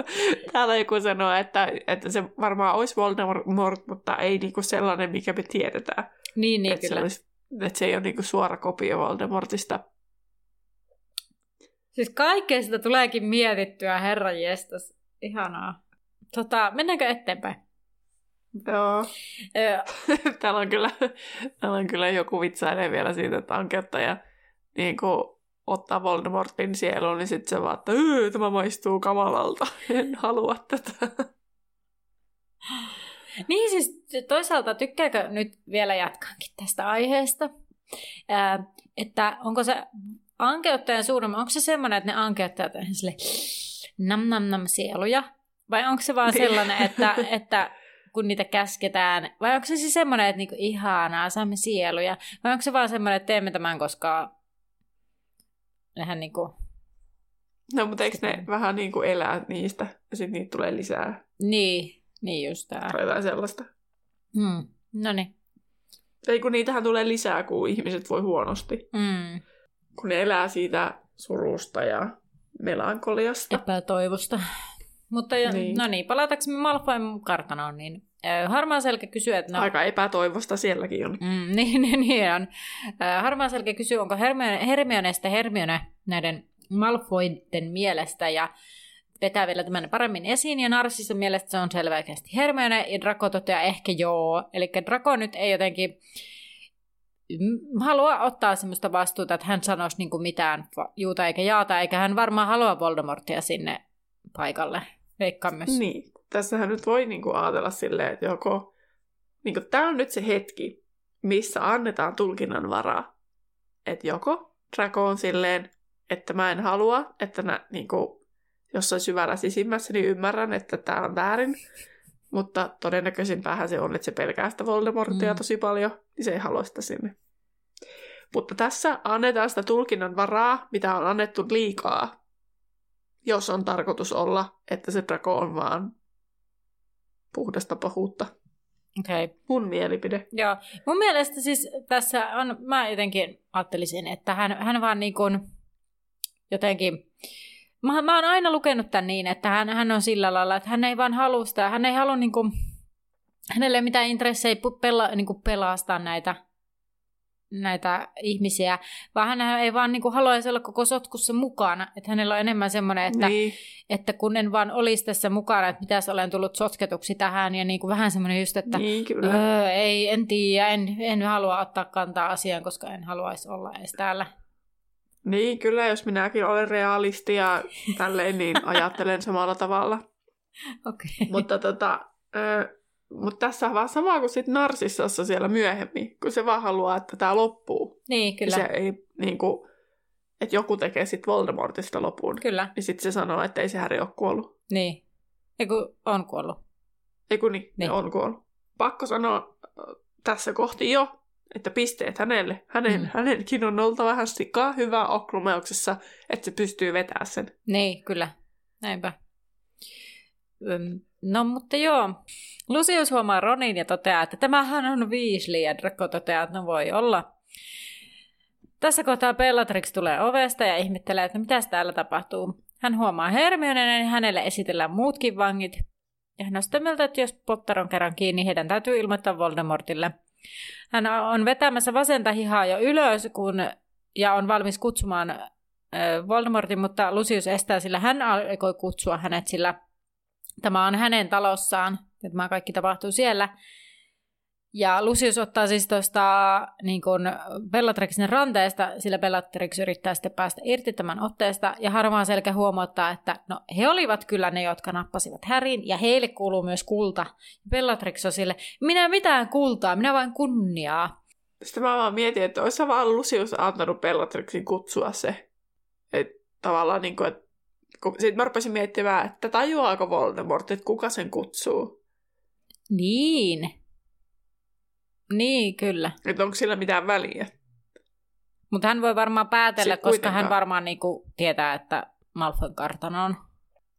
täällä joku sanoo, että, että se varmaan olisi Voldemort, mutta ei niinku sellainen, mikä me tiedetään. Niin, niin että, se kyllä. olisi, että se ei ole niinku suora kopio Voldemortista. Siis kaikkea sitä tuleekin mietittyä, herra jestas. Ihanaa. Tota, mennäänkö eteenpäin? Joo. Täällä, on kyllä, täällä on kyllä joku vitsailee vielä siitä, että ankeuttaja niin kuin, ottaa Voldemortin sieluun, niin sitten se vaan, että "Öö, tämä maistuu kamalalta. En halua tätä. niin siis toisaalta tykkääkö nyt vielä jatkaankin tästä aiheesta, ää, että onko se ankeuttajan suurimma, onko se semmoinen, että ne ankeuttajat on sille nam nam nam sieluja, vai onko se vaan Niin. sellainen, että, että kun niitä käsketään, vai onko se siis semmoinen, että niinku, ihanaa, saamme sieluja, vai onko se vaan semmoinen, että teemme tämän, koska nehän niinku, No, mutta eikö ne vähän niin kuin elää niistä, ja sitten niitä tulee lisää niin, niin just tää. tai jotain sellaista. Hmm. No niin. Ei kun niitähän tulee lisää, kun ihmiset voi huonosti. Mm. Kun ne elää siitä surusta ja melankoliasta. Epätoivosta. Mutta jo, Niin. no niin, palataanko me Malfoyn kartanoon, niin Harmaa Selkä kysyy, että no... Aika epätoivosta sielläkin on. Mm, niin, niin, niin on. Harmaa Selkä kysyy, onko Hermione, Hermionesta Hermione näiden Malfoyden mielestä, ja vetää vielä tämän paremmin esiin, ja Narsissa mielestä se on selvästi Hermione, ja Draco toteaa ehkä joo. Eli Draco nyt ei jotenkin mm, halua ottaa semmoista vastuuta, että hän sanoisi niin mitään juuta eikä jaata, eikä hän varmaan halua Voldemortia sinne paikalle. Veikkaan myös. Niin. Tässähän nyt voi niinku ajatella silleen, että joko... Niinku, tämä on nyt se hetki, missä annetaan tulkinnan varaa. Että joko Draco on silleen, että mä en halua, että nä, niinku, jossain syvällä sisimmässä niin ymmärrän, että tämä on väärin. Mutta todennäköisimpäähän se on, että se pelkää sitä Voldemortia Mm. tosi paljon, niin se ei halua sitä sinne. Mutta tässä annetaan sitä tulkinnan varaa, mitä on annettu liikaa, jos on tarkoitus olla, että se Draco on vaan puhdasta pahuutta. Okay. Mun mielipide. Joo. Mun mielestä siis tässä on, mä jotenkin ajattelisin, että hän, hän vaan niin kuin jotenkin, mä, mä oon aina lukenut tämän niin, että hän, hän on sillä lailla, että hän ei vaan halua sitä, hän ei halua niin kuin, hänelle ei mitään intressejä pela, niin kuin pelastaa näitä, näitä ihmisiä, vaan hän ei vaan niin kuin haluaisi olla koko sotkussa mukana, että hänellä on enemmän semmoinen, että, Niin. että kun en vaan olisi tässä mukana, että mitäs olen tullut sotketuksi tähän, ja niin kuin vähän semmoinen just, että niin, kyllä. öö, ei, en tiedä, en, en halua ottaa kantaa asiaan, koska en haluaisi olla edes täällä. Niin, kyllä, jos minäkin olen realisti ja tälleen, niin ajattelen samalla tavalla. Okei. mutta tota, ö, mutta tässä on vaan sama kuin sit Narsissassa siellä myöhemmin, kun se vaan haluaa, että tämä loppuu. Niin, kyllä. Se ei, niin kuin, että joku tekee sitten Voldemortista lopun. Kyllä, Niin sitten se sanoo, että ei se Harry ole kuollut. niin. Eiku on kuollut. Ei kun niin, niin. On kuollut. pakko sanoa tässä kohti jo, että pisteet hänelle. Hänen, mm. Hänelläkin on oltava vähän sikaa hyvää oklumeuksessa, että se pystyy vetämään sen. Niin, kyllä. Näinpä. No, mutta joo. Lucius huomaa Ronin ja toteaa, että tämähän on Weasley, ja Draco toteaa, että no voi olla. Tässä kohtaa Bellatrix tulee ovesta ja ihmettelee, että mitä täällä tapahtuu. Hän huomaa Hermionen ja hänelle esitellään muutkin vangit. Ja hän on sitä mieltä, että jos Potter on kerran kiinni, heidän täytyy ilmoittaa Voldemortille. Hän on vetämässä vasenta hihaa jo ylös kun, ja on valmis kutsumaan Voldemortin, mutta Lucius estää, sillä hän aikoi kutsua hänet, sillä tämä on hänen talossaan. Tämä kaikki tapahtuu siellä. Ja Lucius ottaa siis tuosta niin Bellatrixin ranteesta, sillä Bellatrix yrittää sitten päästä irti tämän otteesta, ja harmaa selkä huomauttaa, että no, he olivat kyllä ne, jotka nappasivat Härin, ja heille kuuluu myös kulta. Bellatrix on sille, minä mitään kultaa, minä vain kunniaa. Sitten mä vaan mietin, että olisi vaan Lucius antanut Bellatrixin kutsua se. Että tavallaan niin kuin, että sitten mä rupesin miettimään, että tajuaako Voldemort, että kuka sen kutsuu. Niin, niin, kyllä. Että onko sillä mitään väliä? Mutta hän voi varmaan päätellä, Sitten koska hän varmaan niinku tietää, että Malfoyn kartano on.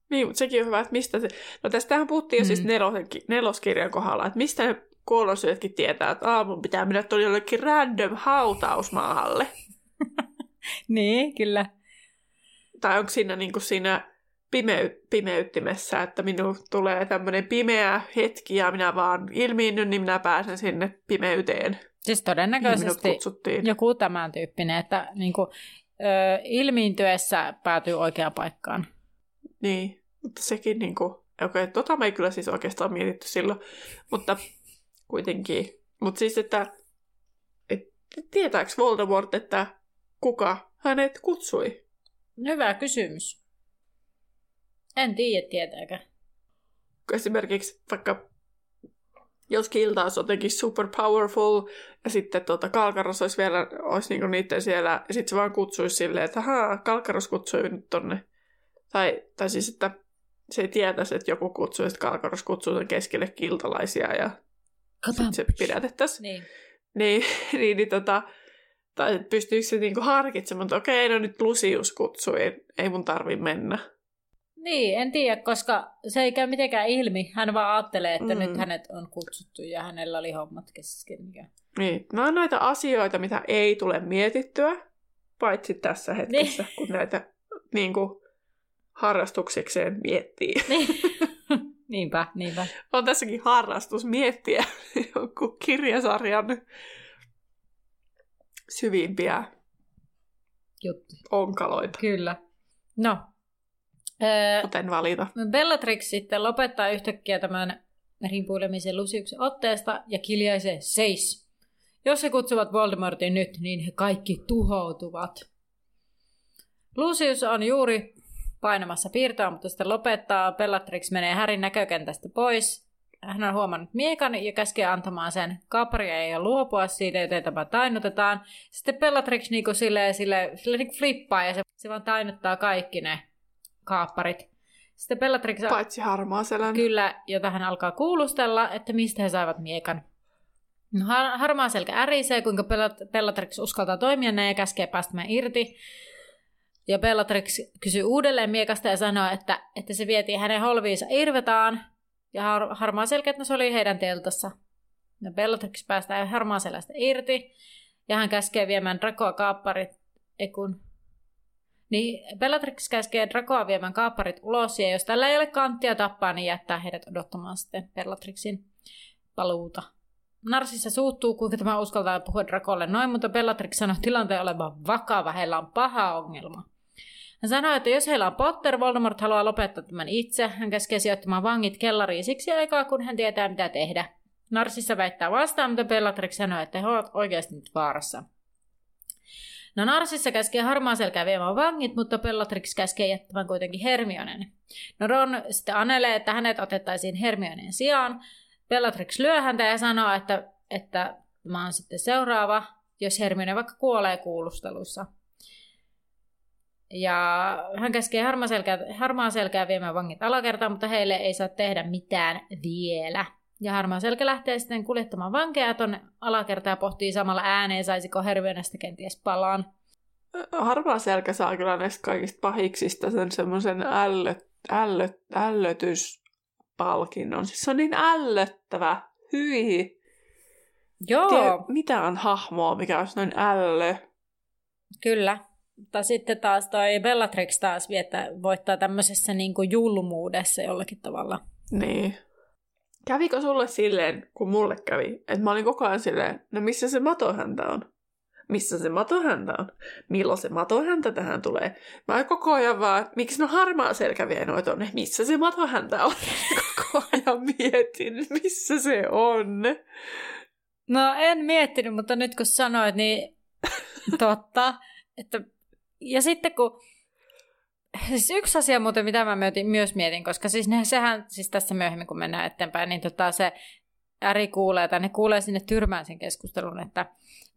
Niin, mutta sekin on hyvä, että mistä se... No tästähän puhuttiin jo siis mm. siis neloskirjan kohdalla, että mistä ne kuolonsyötkin tietää, että aamun pitää mennä tuolle jollekin random hautausmaalle. niin, kyllä. Tai onko siinä niin kuin siinä pimey- pimeyttimessä, että minun tulee tämmöinen pimeä hetki ja minä vaan ilmiinnyn, niin minä pääsen sinne pimeyteen. Siis todennäköisesti joku tämän tyyppinen, että niin kuin, ö, ilmiintyessä päätyy oikeaan paikkaan. Niin, mutta sekin niin kuin, okei, okay, tota me ei kyllä siis oikeastaan mietitty silloin, mutta kuitenkin. Mutta siis, että et, tietääkö Voldemort, että kuka hänet kutsui? Hyvä kysymys. En tiedä, tietääkö. Esimerkiksi vaikka jos Kilta olisi jotenkin super powerful, ja sitten tuota, Kalkaros olisi vielä olisi niinku niiden siellä, ja sitten se vaan kutsuisi silleen, että haa, Kalkaros kutsui nyt tonne. Tai, tai siis, että se ei tietäisi, että joku kutsuu, että Kalkaros kutsuu sen keskelle kiltalaisia, ja sitten se pidätettäisiin. Niin. Niin, niin, niin tota, tai pystyykö se niinku harkitsemaan, että okei, no nyt Lucius kutsui, ei, ei mun tarvi mennä. Niin, en tiedä, koska se ei käy mitenkään ilmi. Hän vaan ajattelee, että mm. nyt hänet on kutsuttu ja hänellä oli hommat kesken. Niin, nämä on näitä asioita, mitä ei tule mietittyä, paitsi tässä hetkessä, niin. kun näitä niin kuin, harrastuksikseen miettii. Niin. niinpä, niinpä. On tässäkin harrastus miettiä jonkun kirjasarjan syvimpiä Juttu. onkaloita. Kyllä. No, Kuten valita. Bellatrix sitten lopettaa yhtäkkiä tämän rimpuilemisen Lusiuksen otteesta ja kiljaisee seis. Jos he kutsuvat Voldemortin nyt, niin he kaikki tuhoutuvat. Lucius on juuri painamassa piirtoa, mutta sitten lopettaa. Bellatrix menee Härin näkökentästä pois. Hän on huomannut miekan ja käskee antamaan sen kapria ja luopua siitä, joten tämä tainnutetaan. Sitten Bellatrix niinku sille, sille, sille niinku flippaa ja se, se vaan tainuttaa kaikki ne kaapparit. Sitten Bellatrix... Paitsi harmaa selän. Kyllä, jota hän alkaa kuulustella, että mistä he saivat miekan. No, har- harmaa selkä ärisee, kuinka Bellatrix uskaltaa toimia näin ja käskee päästämään irti. Ja Bellatrix kysyy uudelleen miekasta ja sanoo, että, että se vietiin hänen holviinsa irvetaan. Ja har- harmaa selkä, että se oli heidän teltassa. No Bellatrix päästää harmaa selästä irti. Ja hän käskee viemään Dracoa kaapparit, ei kun niin Bellatrix käskee Dracoa viemään kaapparit ulos, ja jos tällä ei ole kanttia tappaa, niin jättää heidät odottamaan sitten Bellatrixin paluuta. Narsissa suuttuu, kuinka tämä uskaltaa puhua Dracolle noin, mutta Bellatrix sanoo tilanteen olevan vakava, heillä on paha ongelma. Hän sanoi, että jos heillä on Potter, Voldemort haluaa lopettaa tämän itse. Hän käskee sijoittamaan vangit kellariin siksi aikaa, kun hän tietää, mitä tehdä. Narsissa väittää vastaan, mutta Bellatrix sanoo, että he ovat oikeasti nyt vaarassa. No Narsissa käskee harmaa selkää viemään vangit, mutta Bellatrix käskee jättämään kuitenkin Hermionen. No Ron sitten anelee, että hänet otettaisiin Hermionen sijaan. Bellatrix lyö häntä ja sanoo, että, että mä oon sitten seuraava, jos Hermione vaikka kuolee kuulustelussa. Ja hän käskee harmaa selkää, harmaa selkää viemään vangit alakertaan, mutta heille ei saa tehdä mitään vielä. Ja harmaa selkä lähtee sitten kuljettamaan vankeja tuonne alakertaan ja pohtii samalla ääneen, saisiko Hermionestä kenties palaan. Harmaa selkä saa kyllä näistä kaikista pahiksista sen semmoisen ällöt, ällöt, ällötyspalkinnon. Siis se on niin ällöttävä. Hyi. Joo. Tiedä, mitä on hahmoa, mikä olisi noin ällö. Kyllä. Mutta sitten taas toi Bellatrix taas viettää, voittaa tämmöisessä niin kuin julmuudessa jollakin tavalla. Niin. Kävikö sulle silleen, kun mulle kävi, että mä olin koko ajan silleen, no missä se matohäntä on? Missä se matohäntä on? Milloin se matohäntä tähän tulee? Mä koko ajan vaan, miksi no harmaa selkä vie noita tonne? Missä se matohäntä on? koko ajan mietin, missä se on. No en miettinyt, mutta nyt kun sanoit, niin totta. Että, ja sitten kun Siis yksi asia muuten, mitä mä myös mietin, koska siis ne, sehän, siis tässä myöhemmin kun mennään eteenpäin, niin tota se Äri kuulee, tai ne kuulee sinne tyrmään sen keskustelun, että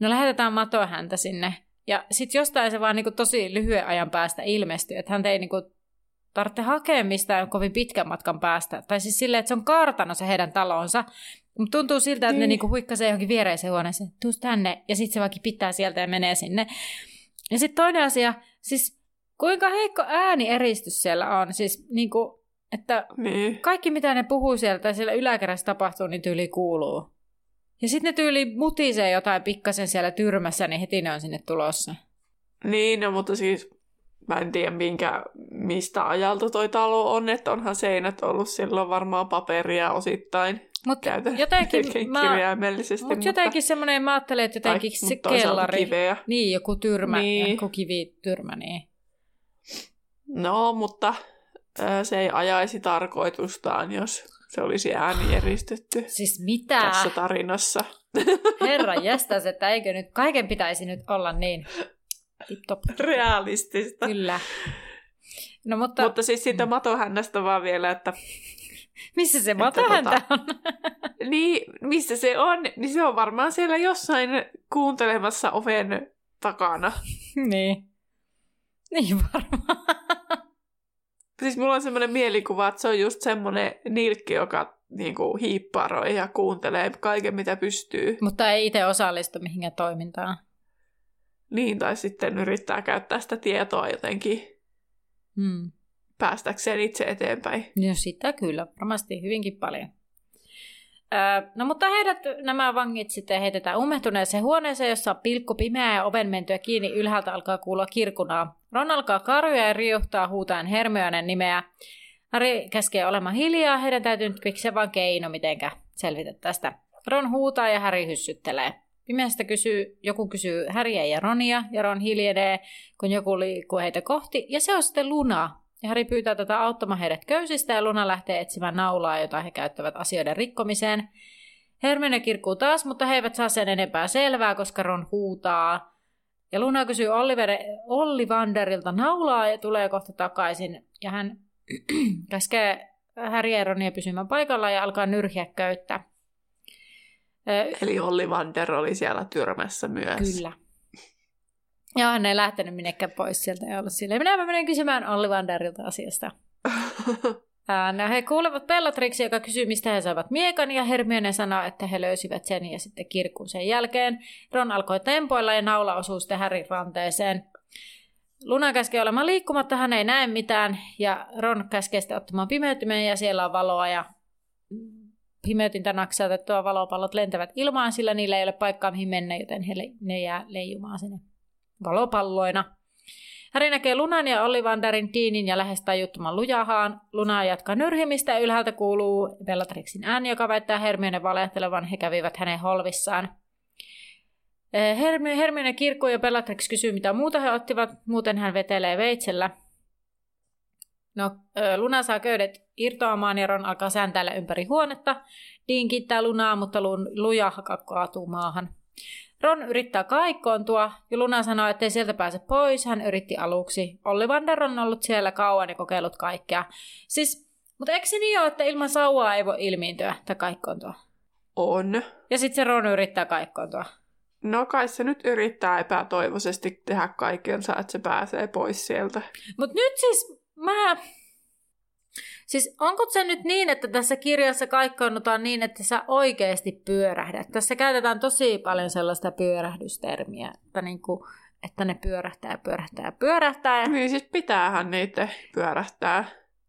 no lähetetään Mato häntä sinne. Ja sitten jostain se vaan niin kuin tosi lyhyen ajan päästä ilmestyy, että hän ei niin kuin tarvitse hakea mistään kovin pitkän matkan päästä. Tai siis silleen, että se on kartana se heidän talonsa. Mutta tuntuu siltä, että niin. ne niinku huikkasee johonkin viereiseen huoneeseen. Tuu tänne. Ja sitten se vaikka pitää sieltä ja menee sinne. Ja sitten toinen asia, siis kuinka heikko ääni-eristys siellä on. Siis niinku, että niin. kaikki mitä ne puhuu siellä tai siellä yläkärässä tapahtuu, niin tyyli kuuluu. Ja sitten ne tyyli mutisee jotain pikkasen siellä tyrmässä, niin heti ne on sinne tulossa. Niin, no, mutta siis mä en tiedä minkä, mistä ajalta toi talo on, että onhan seinät ollut silloin varmaan paperia osittain. Mutta jotenkin, mä, kirjaimellisesti. Mut mutta jotenkin semmoinen, mä ajattelen, että jotenkin tai, se kellari. Kiveä. Niin, joku tyrmä, niin. joku kivityrmä, niin. No, mutta se ei ajaisi tarkoitustaan, jos se olisi äänieristetty. Siis mitä? Tässä tarinassa. Herra jästäs, että eikö nyt, kaiken pitäisi nyt olla niin tip-top. Realistista. Kyllä. No, mutta... mutta siis siitä mm. matohännästä vaan vielä, että... missä se matohäntä tota, on? niin, missä se on? Niin se on varmaan siellä jossain kuuntelemassa oven takana. niin. Niin varmaan. Siis mulla on semmoinen mielikuva, että se on just semmoinen nilkki, joka niinku hiipparoi ja kuuntelee kaiken, mitä pystyy. Mutta ei itse osallistu mihinkään toimintaan. Niin, tai sitten yrittää käyttää sitä tietoa jotenkin hmm. Päästäkseen itse eteenpäin. No sitä kyllä, varmasti hyvinkin paljon. Öö, no mutta heidät, nämä vangit sitten heitetään ummehtuneeseen huoneeseen, jossa on pilkku pimeä ja oven mentyä kiinni. Ylhäältä alkaa kuulla kirkunaa. Ron alkaa karjuja ja riuhtaa huutaen Hermionen nimeä. Harry käskee olemaan hiljaa, heidän täytyy nyt keksiä vain keino, mitenkä selvitä tästä. Ron huutaa ja Harry hyssyttelee. Pimeästä kysyy, joku kysyy Häriä ja Ronia, ja Ron hiljenee, kun joku liikkuu heitä kohti, ja se on sitten Luna. Ja Harry pyytää tätä auttamaan heidät köysistä, ja Luna lähtee etsimään naulaa, jota he käyttävät asioiden rikkomiseen. Hermione kirkkuu taas, mutta he eivät saa sen enempää selvää, koska Ron huutaa. Ja Luna kysyy Oliver, Olli Vanderilta naulaa ja tulee kohta takaisin. Ja hän käskee Harry ja Ronia pysymään paikalla ja alkaa nyrhiä köyttä. Eli Olli Vander oli siellä tyrmässä myös. Kyllä. Ja hän ei lähtenyt minnekään pois sieltä ja ollut silleen, minä menen kysymään Olli Vanderilta asiasta. No, he kuulevat Bellatrixia, joka kysyy, mistä he saivat miekan, ja Hermione sanoo, että he löysivät sen ja sitten kirkun sen jälkeen. Ron alkoi tempoilla ja naula osuu sitten Harryn ranteeseen. Luna käskee olemaan liikkumatta, hän ei näe mitään, ja Ron käskee sitten ottamaan pimeytymään, ja siellä on valoa, ja pimeytintä naksautettua valopallot lentävät ilmaan, sillä niillä ei ole paikkaa mihin mennä, joten he le- ne jää leijumaan sinne valopalloina. Häri näkee Lunan ja Ollivanderin Deanin ja lähes tajuttoman lujahaan. Luna jatkaa nyrhimistä ja ylhäältä kuuluu Bellatrixin ääni, joka väittää Hermione valehtelevan. He kävivät hänen holvissaan. Eh, Hermione, Hermione kirkkuu ja Bellatrix kysyy, mitä muuta he ottivat. Muuten hän vetelee veitsellä. No, Luna saa köydet irtoamaan ja Ron alkaa sääntäillä ympäri huonetta. Dean kiittää Lunaa, mutta luja kaatuu maahan. Ron yrittää kaikkoontua ja Luna sanoo, että ei sieltä pääse pois. Hän yritti aluksi. Ollivander on ollut siellä kauan ja kokeillut kaikkea. Siis, mutta eikö se niin ole, että ilman sauvaa ei voi ilmiintyä tai kaikkoontua? On. Ja sitten se Ron yrittää kaikkoontua. No kai se nyt yrittää epätoivoisesti tehdä kaikensa, että se pääsee pois sieltä. Mutta nyt siis mä... Siis onko se nyt niin, että tässä kirjassa kaikkoonnutaan niin, että sä oikeasti pyörähdät? Tässä käytetään tosi paljon sellaista pyörähdystermiä, että, niin kuin, että ne pyörähtää pyörähtää ja pyörähtää. Ja... Niin siis pitäähän niitä pyörähtää.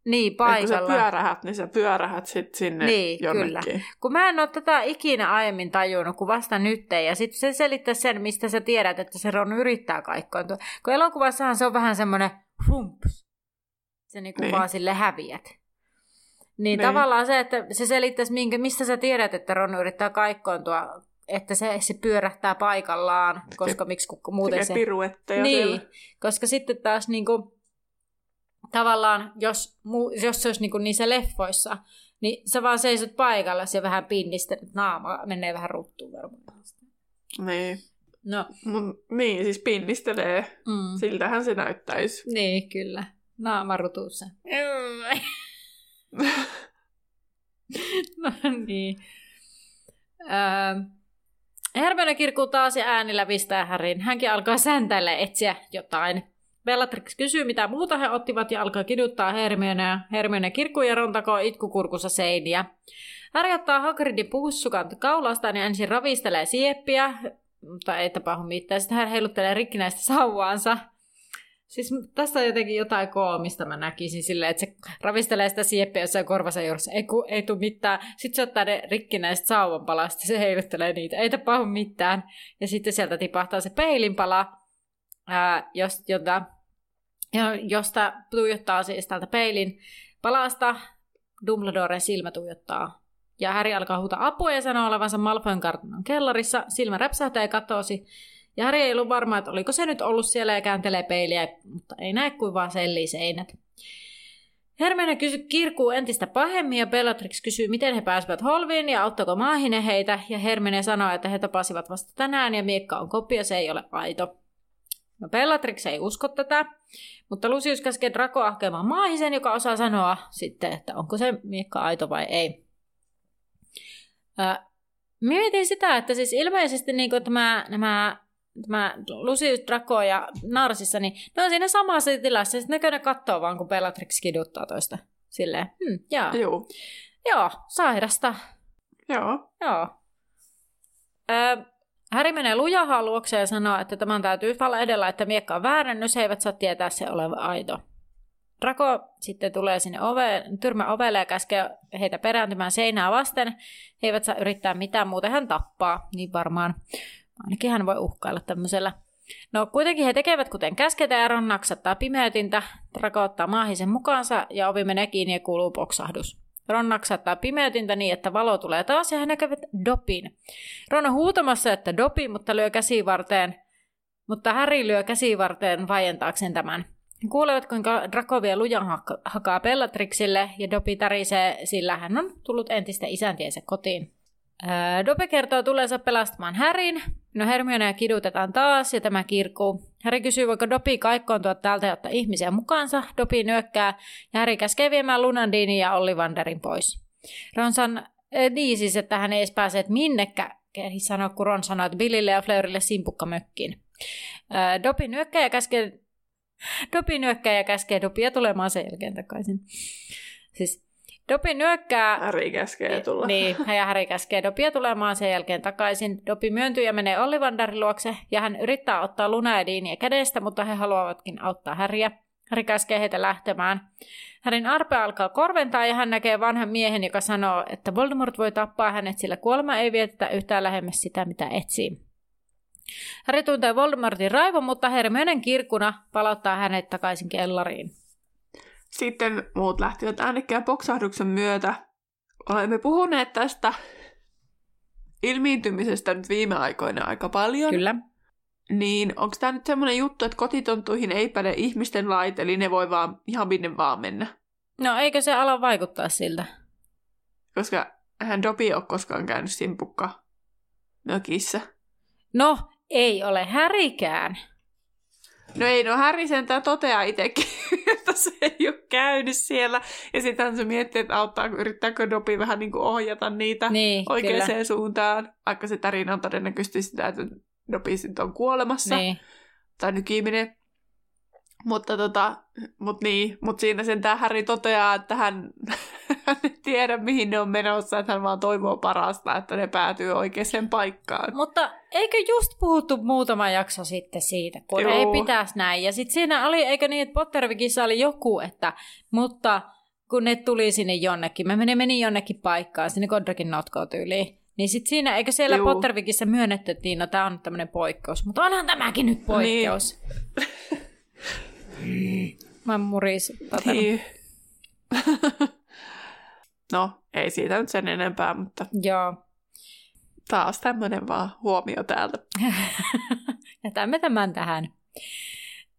Niin, paikalla. Et kun sä pyörähät, niin sä pyörähät sit sinne niin, jonnekin. Kyllä. Kun mä en ole tätä ikinä aiemmin tajunnut, kun vasta nyt ja sitten se selittää sen, mistä sä tiedät, että se on yrittää kaikkoontua. Kun elokuvassahan se on vähän semmoinen humps. Se niinku niin. vaan sille häviät. Niin, niin tavallaan se, että se selittäisi, minkä, mistä sä tiedät, että Ron yrittää kaikkoontua, että se, se pyörähtää paikallaan, koska miksi muuten se... piruetteja Niin, siellä. koska sitten taas niinku, tavallaan, jos, jos se olisi niin kuin niissä leffoissa, niin sä vaan seisot paikalla ja vähän pinnistä, naama menee vähän ruttuun varmaan. Niin. No. Mun, niin, siis pinnistelee. Mm. Siltähän se näyttäisi. Niin, kyllä. Naama rutuussa. no niin. Öö, Hermione kirkuu taas ja ääni lävistää Härin. Hänkin alkaa säntäillä etsiä jotain. Bellatrix kysyy, mitä muuta he ottivat ja alkaa kiduttaa Hermione. Hermione kirkkuu ja rontakoo itkukurkussa seiniä. Harry ottaa Hagridin puhussukan kaulastaan ja ensin ravistelee sieppiä, mutta ei tapahdu mitään. Sitten hän heiluttelee rikkinäistä sauvaansa. Siis tässä on jotenkin jotain koomista mä näkisin silleen, että se ravistelee sitä sieppiä jossain korvassa juuressa. Ei, ei tule mitään. Sitten se ottaa ne rikkinäiset sauvanpalasta, se heiluttelee niitä. Ei tapahdu mitään. Ja sitten sieltä tipahtaa se peilinpala, ää, jos, jota josta tuijottaa siis tältä peilin palasta, Dumbledoren silmä tuijottaa. Ja Harry alkaa huuta apua ja sanoo olevansa Malfoyn kartanon kellarissa. Silmä räpsähtää ja katosi. Ja Harry ei ollut varma, että oliko se nyt ollut siellä ja kääntelee peiliä, mutta ei näe kuin vaan sellii seinät. Hermione kysy, kirkuu entistä pahemmin ja Bellatrix kysyy, miten he pääsevät holviin ja auttako maahine heitä. Ja Hermione sanoo, että he tapasivat vasta tänään ja miekka on kopio, se ei ole aito. No Bellatrix ei usko tätä, mutta Lucius käskee Draco ahkeamaan maahisen, joka osaa sanoa sitten, että onko se miekka aito vai ei. Ää, mietin sitä, että siis ilmeisesti niin tämä, nämä, tämä Lucius, Draco ja Narsissa, niin ne on siinä samassa tilassa, sitten näkö ne katsoo vaan, kun Bellatrix kiduttaa toista. Silleen, hmm, jaa. Joo. Joo, sairasta. Joo. Joo. Ää, Häri menee lujahaan luokse ja sanoo, että tämän täytyy falla edellä, että miekka on väärennys, he eivät saa tietää se oleva aito. Rako sitten tulee sinne ove, tyrmä ovelle ja käskee heitä perääntymään seinää vasten. He eivät saa yrittää mitään, muuten hän tappaa, niin varmaan. Ainakin hän voi uhkailla tämmöisellä. No kuitenkin he tekevät kuten käsketään ja Ron naksattaa pimeytintä. Rako ottaa maahisen mukaansa ja ovi menee kiinni ja kuuluu poksahdus. Ron naksattaa pimeytintä niin, että valo tulee taas ja he näkevät Dopin. Ron on huutamassa, että Dopi, mutta lyö käsivarteen, mutta Harry lyö käsivarteen vaientaakseen tämän. Kuulevat, kuinka Draco vie lujan hakaa Bellatrixille ja Dopi tärisee, sillä hän on tullut entistä isäntiensä kotiin. Dope kertoo tuleensa pelastamaan Härin. No Hermione kidutetaan taas ja tämä kirkuu. Häri kysyy, voiko Dopi kaikkoontua täältä ja ottaa ihmisiä mukaansa. Dopi nyökkää ja Häri käskee viemään Lunandinin ja Ollivanderin pois. Ron san, äh, niin siis, että hän ei edes pääse minnekä, sanoo, kun Ron sanoi, että Billille ja Fleurille simpukka mökkiin. Äh, Dopi nyökkää ja käskee Dopi nyökkää ja käskee Dopia tulemaan sen jälkeen takaisin. Siis Dopi nyökkää. Häri käskee tulla. Niin, ja Häri käskee Dopia tulemaan sen jälkeen takaisin. Dopi myöntyy ja menee Ollivandarin luokse, ja hän yrittää ottaa Luna ja Deania kädestä, mutta he haluavatkin auttaa Häriä. Häri käskee heitä lähtemään. Härin arpe alkaa korventaa ja hän näkee vanhan miehen, joka sanoo, että Voldemort voi tappaa hänet, sillä kuolema ei vietetä yhtään lähemmäs sitä, mitä etsii. Häri tuntee Voldemortin raivon, mutta Hermionen kirkkuna palauttaa hänet takaisin kellariin. Sitten muut lähtivät äänekkään poksahduksen myötä. Olemme puhuneet tästä ilmiintymisestä nyt viime aikoina aika paljon. Kyllä. Niin onko tämä nyt semmoinen juttu, että kotitonttuihin ei päde ihmisten lait, eli ne voi vaan ihan minne vaan mennä? No eikö se ala vaikuttaa siltä? Koska hän Dopi ole koskaan käynyt simpukka mökissä. No, ei ole härikään. No ei, no Harry sentään toteaa itsekin, että se ei ole käynyt siellä. Ja sitten se miettii, että auttaa, yrittääkö Dopi vähän niin kuin ohjata niitä niin, oikeaan kyllä. suuntaan. Vaikka se tarina on todennäköisesti sitä, että Dopi sitten on kuolemassa. Niin. Tai nykiminen. Mutta tota, mut niin, mut siinä sen tämä Harry toteaa, että hän, hän ei tiedä mihin ne on menossa, että hän vaan toivoo parasta, että ne päätyy oikeaan paikkaan. Mutta eikö just puhuttu muutama jakso sitten siitä, kun Joo. ei pitäisi näin. Ja sitten siinä oli, eikö niin, että Pottervikissa oli joku, että mutta kun ne tuli sinne jonnekin, mä menin, menin jonnekin paikkaan, sinne Godricin notkoon tyyliin, niin sitten siinä, eikö siellä Juu. Pottervikissä myönnetty, että niin, no tämä on tämmöinen poikkeus, mutta onhan tämäkin nyt poikkeus. Mä muris. Niin. no, ei siitä nyt sen enempää, mutta Joo. taas tämmöinen vaan huomio täältä. Jätämme tämän tähän.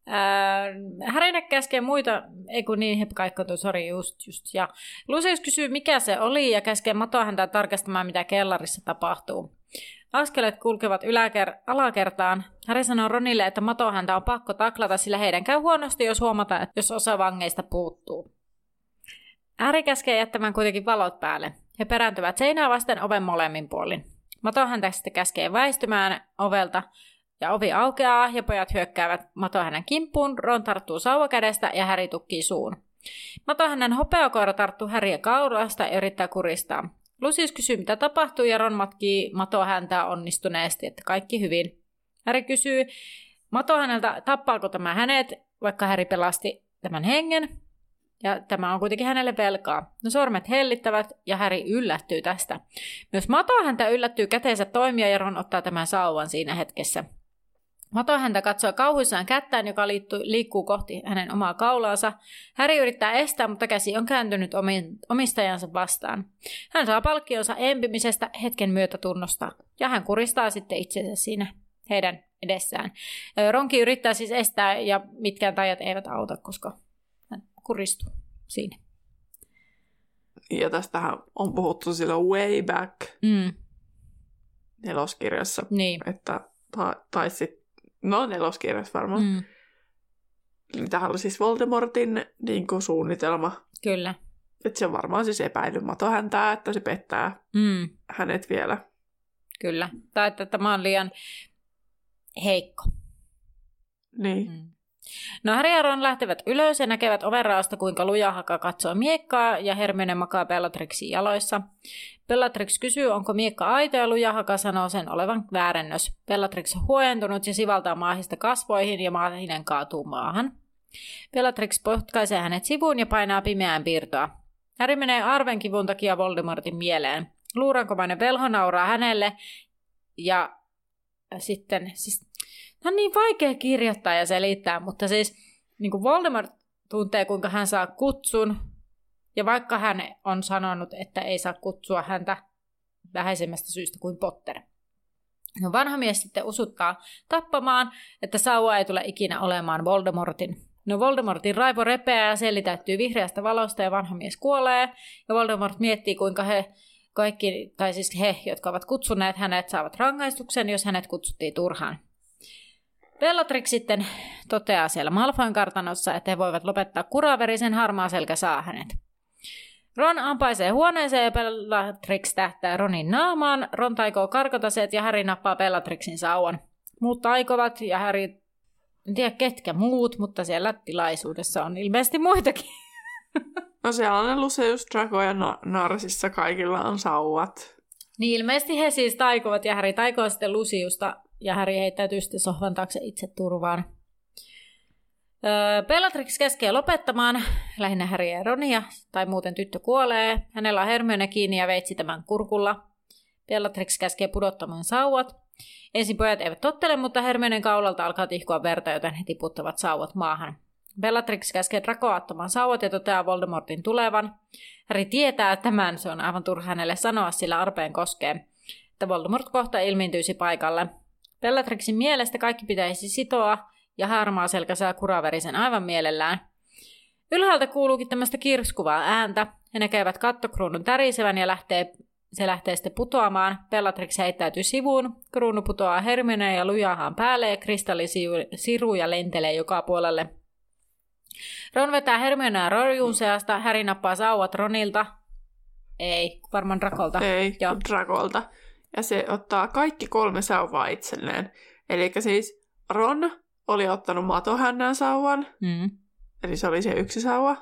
Äh, Härinä käskee muita, ei kun niin, he kaikkoituu, sori, just, just. Ja Lucius kysyy, mikä se oli, ja käskee Matoa häntä tarkastamaan, mitä kellarissa tapahtuu. Askeleet kulkevat yläker- alakertaan. Häri sanoo Ronille, että Mato häntä on pakko taklata, sillä heidän käy huonosti, jos huomata, että jos osa vangeista puuttuu. Häri käskee jättämään kuitenkin valot päälle. He perääntyvät seinää vasten oven molemmin puolin. Mato häntä sitten käskee väistymään ovelta, ja ovi aukeaa ja pojat hyökkäävät Mato hänen kimppuun, Ron tarttuu sauvakädestä ja Häri tukkii suun. Mato hänen hopeakoira tarttuu Häriä kaulasta ja yrittää kuristaa. Lucius kysyy, mitä tapahtuu, ja Ron matkii Mato häntä onnistuneesti, että kaikki hyvin. Häri kysyy Mato häneltä, tappaako tämä hänet, vaikka Häri pelasti tämän hengen. Ja tämä on kuitenkin hänelle velkaa. No sormet hellittävät ja Häri yllättyy tästä. Myös Mato häntä yllättyy käteensä toimia ja Ron ottaa tämän sauvan siinä hetkessä. Mato häntä katsoo kauhuissaan kättään, joka liittyy, liikkuu kohti hänen omaa kaulaansa. Häri yrittää estää, mutta käsi on kääntynyt omistajansa vastaan. Hän saa palkkionsa empimisestä hetken myötä tunnosta, ja hän kuristaa sitten itsensä siinä heidän edessään. Ronki yrittää siis estää, ja mitkään tajat eivät auta, koska hän kuristuu siinä. Ja tästähän on puhuttu silloin way back Mm, neloskirjassa, niin. että ta- tai sit, no neloskirjassa varmaan. Mm. Mm, Tämähän oli siis Voldemortin niin kuin, suunnitelma. kyllä. Että se on varmaan siis epäilymato häntää, että se pettää Mm, hänet vielä. kyllä. Tai että tämä on liian heikko. Niin. Mm. No Harry ja Ron lähtevät ylös ja näkevät overraasta, kuinka lujahaka katsoo miekkaa ja Hermione makaa Bellatrixin jaloissa. Bellatrix kysyy, onko miekka aito ja lujahaka sanoo sen olevan väärennös. Bellatrix on huojentunut ja sivaltaa maahista kasvoihin ja maahinen kaatuu maahan. Bellatrix potkaisee hänet sivuun ja painaa pimeään piirtoa. Harry menee arven kivun takia Voldemortin mieleen. Luurankomainen velho nauraa hänelle ja sitten, siis Tämä on niin vaikea kirjoittaa ja selittää, mutta siis niin kuin Voldemort tuntee, kuinka hän saa kutsun, ja vaikka hän on sanonut, että ei saa kutsua häntä vähäisemmästä syystä kuin Potter. No vanha mies sitten usuttaa tappamaan, että sauva ei tule ikinä olemaan Voldemortin. No Voldemortin raivo repeää ja seli täyttyy vihreästä valosta ja vanha mies kuolee. Ja Voldemort miettii, kuinka he kaikki, tai siis he, jotka ovat kutsuneet hänet, saavat rangaistuksen, jos hänet kutsuttiin turhaan. Bellatrix sitten toteaa siellä Malfoyn kartanossa, että he voivat lopettaa kuraverisen harmaa selkä saa hänet. Ron ampaisee huoneeseen ja Bellatrix tähtää Ronin naamaan. Ron taikoo karkotaseet ja Harry nappaa Bellatrixin sauvan. Muut taikovat ja Harry, en tiedä ketkä muut, mutta siellä tilaisuudessa on ilmeisesti muitakin. No siellä on Lucius, Draco ja Na- Narsissa kaikilla on sauvat. Niin ilmeisesti he siis taikovat ja Harry taikoo sitten Luciusta ja Harry heittäytyy sitten sohvan taakse itse turvaan. Öö, Bellatrix käskee lopettamaan, lähinnä Harry ja Ronia, tai muuten tyttö kuolee. Hänellä on Hermione kiinni ja veitsi tämän kurkulla. Bellatrix käskee pudottamaan sauvat. Ensin pojat eivät tottele, mutta Hermionen kaulalta alkaa tihkua verta, joten he tiputtavat sauvat maahan. Bellatrix käskee Dracoa ottamaan sauvat ja toteaa Voldemortin tulevan. Harry tietää tämän, se on aivan turha hänelle sanoa, sillä arpeen koskee, että Voldemort kohta ilmiintyisi paikalle. Bellatrixin mielestä kaikki pitäisi sitoa, ja harmaa selkä saa kuraverisen aivan mielellään. Ylhäältä kuuluukin tämmöistä kirskuvaa ääntä. He näkevät kattokruunun tärisevän ja lähtee, se lähtee sitten putoamaan. Bellatrix heittäytyy sivuun, kruunu putoaa Hermione ja lujahaan päälle ja kristallisiruja lentelee joka puolelle. Ron vetää Hermionea Rorjun seasta, Häri nappaa sauvat Ronilta. Ei, varmaan Drakolta. Ei, Joo. Drakolta. Ja se ottaa kaikki kolme sauvaa itselleen. Eli siis Ron oli ottanut matohännän sauvan, Mm. eli se oli se yksi sauva.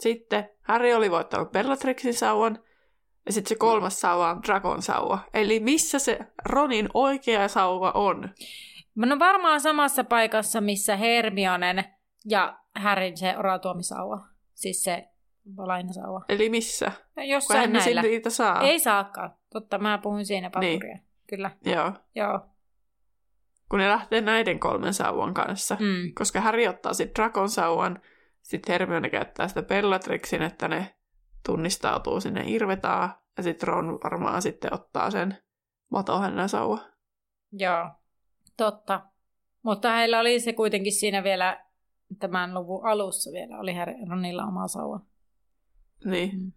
Sitten Harry oli voittanut Bellatrixin sauvan, ja sitten se kolmas sauva on Dragon sauva. Eli missä se Ronin oikea sauva on? No varmaan samassa paikassa, missä Hermionen ja Härin se oratuomisauva. Siis se lainasauva. Eli missä? No, Jossain näillä. niitä saa. Ei saakaan. Totta, mä puhuin siinä pakuria. Niin. Kyllä, Joo. joo. Kun ne lähtee näiden kolmen sauvan kanssa. Mm. Koska Harry ottaa sitten Dragon sauvan, sitten Hermione käyttää sitä Bellatrixin, että ne tunnistautuu sinne Irvetaan, ja sitten Ron varmaan sitten ottaa sen matohännän sauva. Joo, totta. Mutta heillä oli se kuitenkin siinä vielä tämän luvun alussa vielä, oli Ronilla oma sauva. Niin. Mm.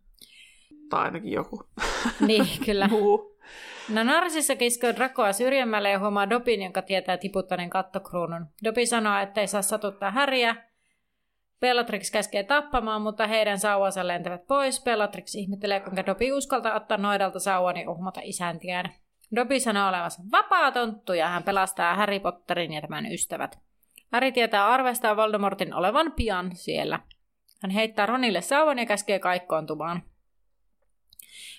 Tai ainakin joku niin, kyllä. muu. No Narsissa kiskoo Dracoa syrjemmälle ja huomaa Dobin, jonka tietää tiputtaneen kattokruunun. Dobi sanoo, että ei saa satuttaa Häriä. Bellatrix käskee tappamaan, mutta heidän sauvansa lentävät pois. Bellatrix ihmettelee, kuinka Dobi uskaltaa ottaa noidalta sauvan ja uhmata isäntiään. Dobi sanoo olevansa vapaa tonttu ja hän pelastaa Harry Potterin ja tämän ystävät. Harry tietää arvestaa Voldemortin olevan pian siellä. Hän heittää Ronille sauvan ja käskee kaikkoontumaan.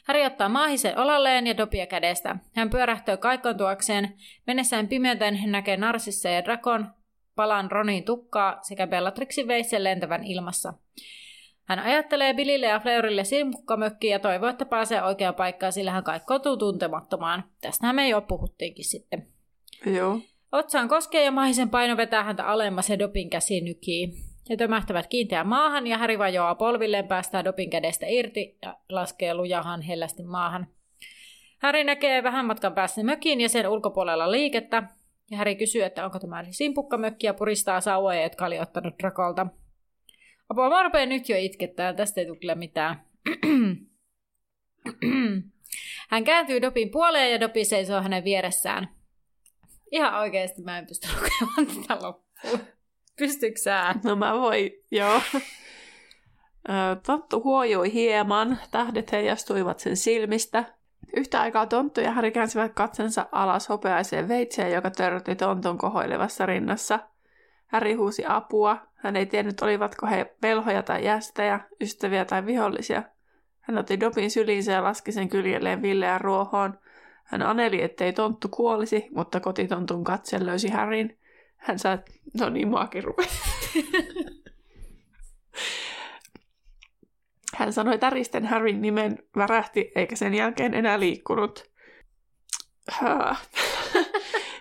Harry ottaa maahisen olalleen ja Dobia kädestä. Hän pyörähtyy kaikkoontuakseen. Mennessään pimeyteen hän näkee Narsissa ja Drakon palan Ronin tukkaa sekä Bellatrixin veitsen lentävän ilmassa. Hän ajattelee Billille ja Fleurille silmukkamökkiin ja toivoo, että pääsee oikeaan paikkaan, sillä hän kaikkoutuu tuntemattomaan. Tästähän me jo puhuttiinkin sitten. Joo. Otsaan koskee ja mahisen paino vetää häntä alemmas ja Dopin käsi nykii. He tömähtävät kiinteään maahan ja Häri vajoaa polvilleen, päästää Dopin kädestä irti ja laskee lujahan hellästi maahan. Häri näkee vähän matkan päästä mökin ja sen ulkopuolella liikettä. Ja Häri kysyy, että onko tämä simpukkamökki ja puristaa sauvoja, jotka oli ottanut Drakolta. Apua, mä nyt jo itkettää, tästä ei tule kyllä mitään. Hän kääntyy Dopin puoleen ja Dopi seisoo hänen vieressään. Ihan oikeasti mä en pysty lukemaan tätä loppuun. Pystytkö sä? No mä voin, joo. Tonttu huojui hieman, tähdet heijastuivat sen silmistä. Yhtä aikaa Tonttu ja Harry käänsivät katsensa alas hopeaiseen veitseen, joka törrötti Tontun kohoilevassa rinnassa. Harry huusi apua. Hän ei tiennyt, olivatko he velhoja tai jästejä, ystäviä tai vihollisia. Hän otti Dobin syliinsä ja laski sen kyljelleen Villeän ruohoon. Hän aneli, ettei Tonttu kuolisi, mutta kotitontun katse löysi Harryn. Hän sai, no niin, muakin rupesi. Hän sanoi täristen Harryn nimen, värähti, eikä sen jälkeen enää liikkunut. Hää.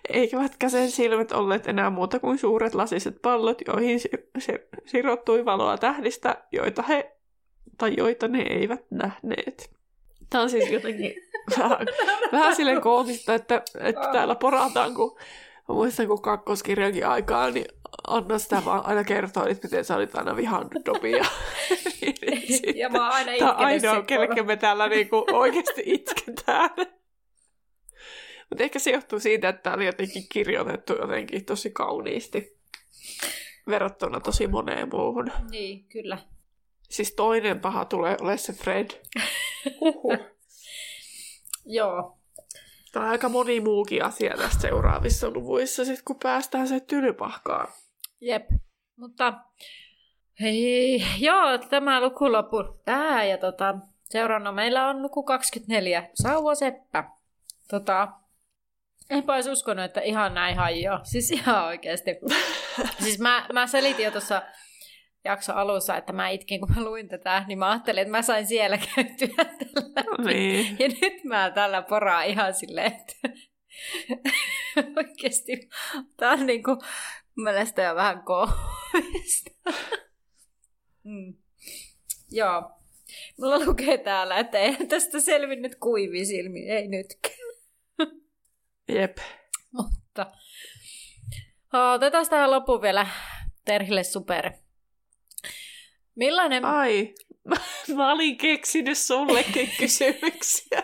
Eikä sen silmät olleet enää muuta kuin suuret lasiset pallot, joihin si- si- sirottui valoa tähdistä, joita he tai joita ne eivät nähneet. Tämä on siis jotenkin vähän, vähän silleen koomista, että, että täällä porataan, kun muistan, kun kakkoskirjankin aikaa, niin Anna sitä vaan aina kertoo, että miten sä olit aina vihannut Dobia. ja mä oon aina itkenyt ainoa, kenelle me täällä niinku oikeasti itketään. Mutta ehkä se johtuu siitä, että tämä oli jotenkin kirjoitettu jotenkin tosi kauniisti verrattuna tosi moneen muuhun. Niin, kyllä. Siis toinen paha tulee ole se Fred. Joo. Tämä on aika moni muukin asia tässä seuraavissa luvuissa, sit kun päästään se tylypahkaan. Jep. Mutta hei, joo, tämä luku loppu tähän ja tota, seuraavana meillä on luku 24, Sauva Seppä. Tota, enpä olisi uskonut, että ihan näin hajoaa. Siis ihan oikeasti. siis mä, mä selitin jo tuossa jakso alussa, että mä itkin, kun mä luin tätä, niin mä ajattelin, että mä sain siellä käytyä tällä. Niin. Ja nyt mä tällä poraa ihan silleen, että oikeasti tää on niinku mielestä jo vähän koomista. mm. Joo. Mulla lukee täällä, että ei tästä selvinnyt kuivi silmi, ei nytkään. Jep. Mutta otetaan tähän loppuun vielä Terhille super. Millainen... Ai, mä, olin keksinyt sullekin kysymyksiä.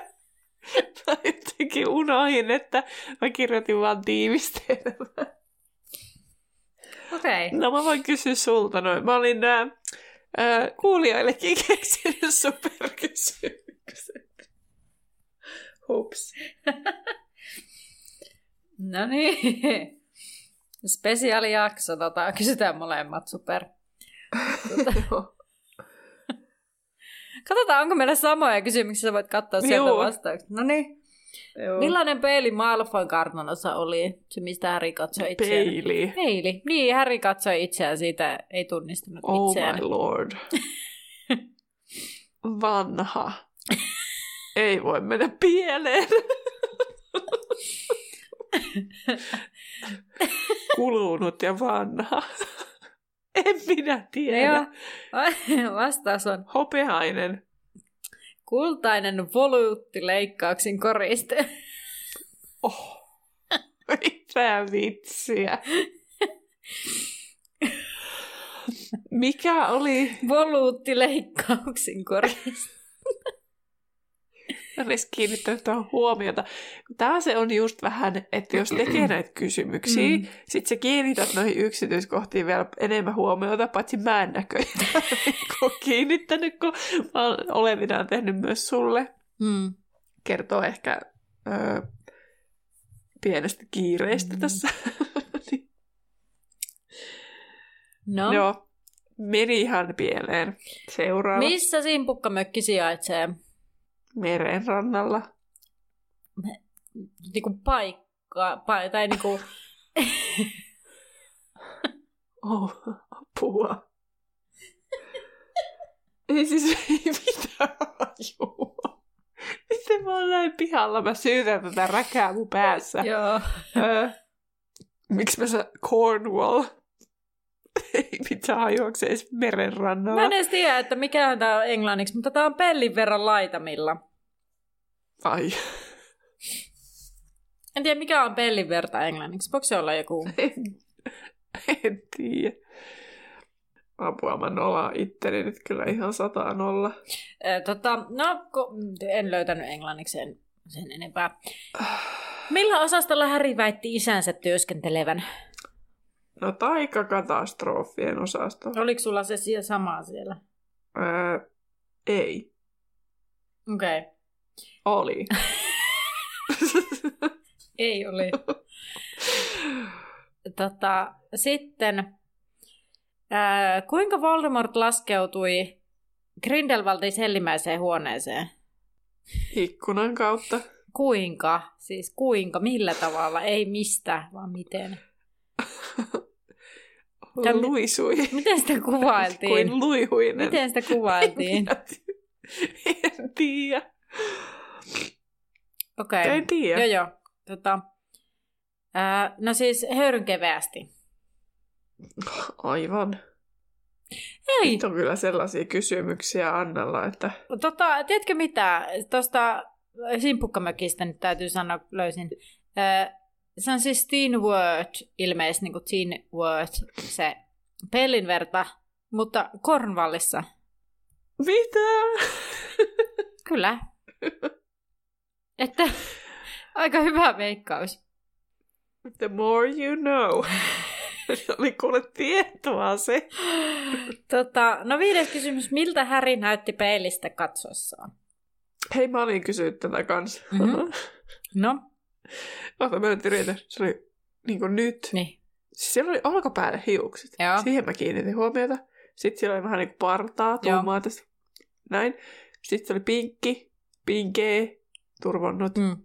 Mä jotenkin unohin, että mä kirjoitin vaan tiivistelmää. Okei. Okay. No mä voin kysyä sulta noin. Mä olin nää, ää, kuulijoillekin keksinyt superkysymykset. Hups. No niin. Spesiaalijakso, tota, kysytään molemmat, super. Katsotaan, onko meillä samoja kysymyksiä, voit katsoa sieltä Juu. vastaukset. No niin. Joo. Millainen peili Malfoyn kartanossa oli? Se, mistä Harry katsoi itseään. Peili. Peili. Niin, Harry katsoi itseään siitä, ei tunnistanut Oh itseään. my lord. Vanha. Ei voi mennä pieleen. Kulunut ja vanha. En minä tiedä. Joo. Vastaus on Hopeainen. kultainen volyyttileikkauksen koriste. Oh. Mitä vitsiä. Mikä oli Volyyttileikkauksen koriste. Edes kiinnittänyt tähän huomiota. Tämä se on just vähän, että jos tekee näitä kysymyksiä, Mm. sit sä kiinnität noihin yksityiskohtiin vielä enemmän huomiota, paitsi mä en näköjään ole kiinnittänyt, kun mä olevinaan tehnyt myös sulle. Mm. Kertoo ehkä öö, pienestä kiireestä Mm. tässä. Niin, No, Joo, meni ihan pieleen. Seuraava. missä simpukkamökki sijaitsee? Meren rannalla. Niinku paikka, pa- tai niinku, Oh, apua. Ei siis ei mitään hajua. Miten mä oon näin pihalla? Mä syytän tätä räkää mun päässä. joo. Öö, miksi mä sä Cornwall? ei mitään hajua, onko se edes meren rannalla. Mä en edes tiedä, että mikä tää on englanniksi, mutta tää on pellin verran laitamilla. Ai, En tiedä, mikä on pellin verta englanniksi. Voiko se olla joku? en, en tiedä. Apua, mä nolaan itteni nyt kyllä ihan sataan nolla. Ö, tota, no, en löytänyt englanniksi sen, sen enempää. Millä osastolla Harry väitti isänsä työskentelevän? No taikakatastrofien osasto. Oliko sulla se siellä sama siellä? Öö, ei. Okei. Okay. Oli. Ei oli. tota, sitten, ää, kuinka Voldemort laskeutui Grindelwaldin sellimäiseen huoneeseen? Ikkunan kautta. Kuinka? Siis kuinka? Millä tavalla? Ei mistä, vaan miten. Tämä- Luisui. Miten sitä kuvailtiin? Kuin luihuinen. Miten sitä kuvailtiin? en tiedä. Okei. Okay. En tiedä. Joo, joo. Tota, ää, no siis höyrynkeveästi. Aivan. Ei. Nyt on kyllä sellaisia kysymyksiä Annalla, että Tota, tiedätkö mitä? Tuosta Simpukkamökistä nyt täytyy sanoa, löysin. Ää, se on siis Teen Word, ilmeisesti niin kuin Teen Word, se pellinverta, mutta Cornwallissa. mitä? Kyllä. Että aika hyvä veikkaus. The more you know. Oli kuule tietoa se. Tota, no viides kysymys. Miltä Häri näytti peilistä katsoessaan? Hei, mä olin kysynyt tätä kanssa. Mhm. No, Ota, mä nyt yritän. Se oli niin kuin nyt. niin. Siis siellä oli olkapäälle hiukset. Joo. Siihen mä kiinnitin huomiota. Sitten siellä oli vähän niin kuin partaa, tummaa tästä. Näin. Sitten se oli pinkki, pinkee, turvonnut. Mm.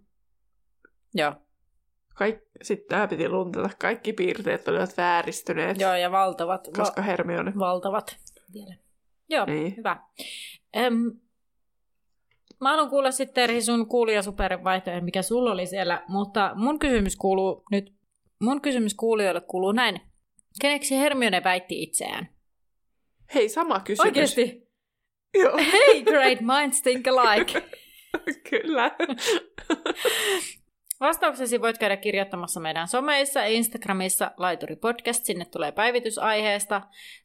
Joo. Kaik... Sitten tämä piti luntata. Kaikki piirteet olivat vääristyneet, Joo, ja valtavat. Va- koska Hermione. valtavat vielä. Joo, Niin. hyvä. Öm, mä haluan kuulla sitten Terhi sun kuulijasuperin mikä sulla oli siellä, mutta mun kysymys kuuluu nyt, mun kysymys kuulijoille kuuluu näin. Keneksi Hermione väitti itseään? Hei, sama kysymys. Oikeesti? Joo, Hey, great minds think alike. kyllä. Vastauksesi voit käydä kirjoittamassa meidän someissa, Instagramissa Laituri Podcast, sinne tulee päivitys aiheesta,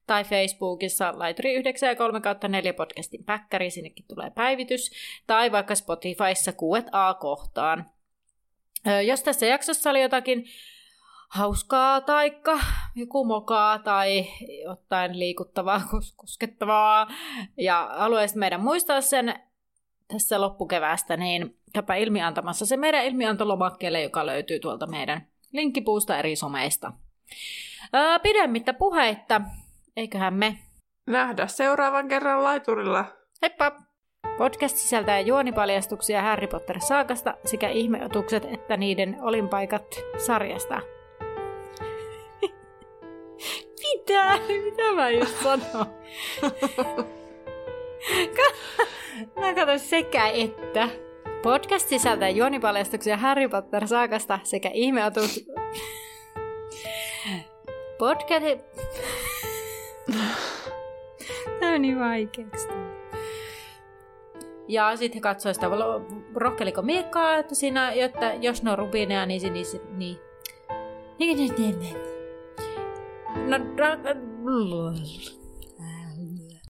tai Facebookissa Laituri 9 ja 3 kautta 4 podcastin päkkäri, sinnekin tulee päivitys, tai vaikka Spotifyssa Q&A kohtaan. Ö, Jos tässä jaksossa oli jotakin hauskaa taikka joku mokaa tai jotain liikuttavaa, kos- koskettavaa, ja haluaisit meidän muistaa sen tässä loppukeväästä, niin käypä ilmiantamassa se meidän ilmiantolomakkeelle, joka löytyy tuolta meidän linkkipuusta eri someista. Öö, pidemmittä puheitta, eiköhän me. Nähdä seuraavan kerran laiturilla. Heippa! Podcast sisältää juonipaljastuksia Harry Potter-saakasta sekä ihmeotukset että niiden olinpaikat sarjasta. Mitä? Mitä mä just sanon? mä katson sekä että. Podcast sisältää juonipaljastuksia Harry Potter-saakasta sekä ihmeotukset... Podcast... Tämä on niin vaikeaksi. Ja sitten he katsoivat sitä, rohkeliko miekkaa, että siinä, jotta jos ne on rubiineja, niin, niin, niin, niin, niin, niin, niin. No,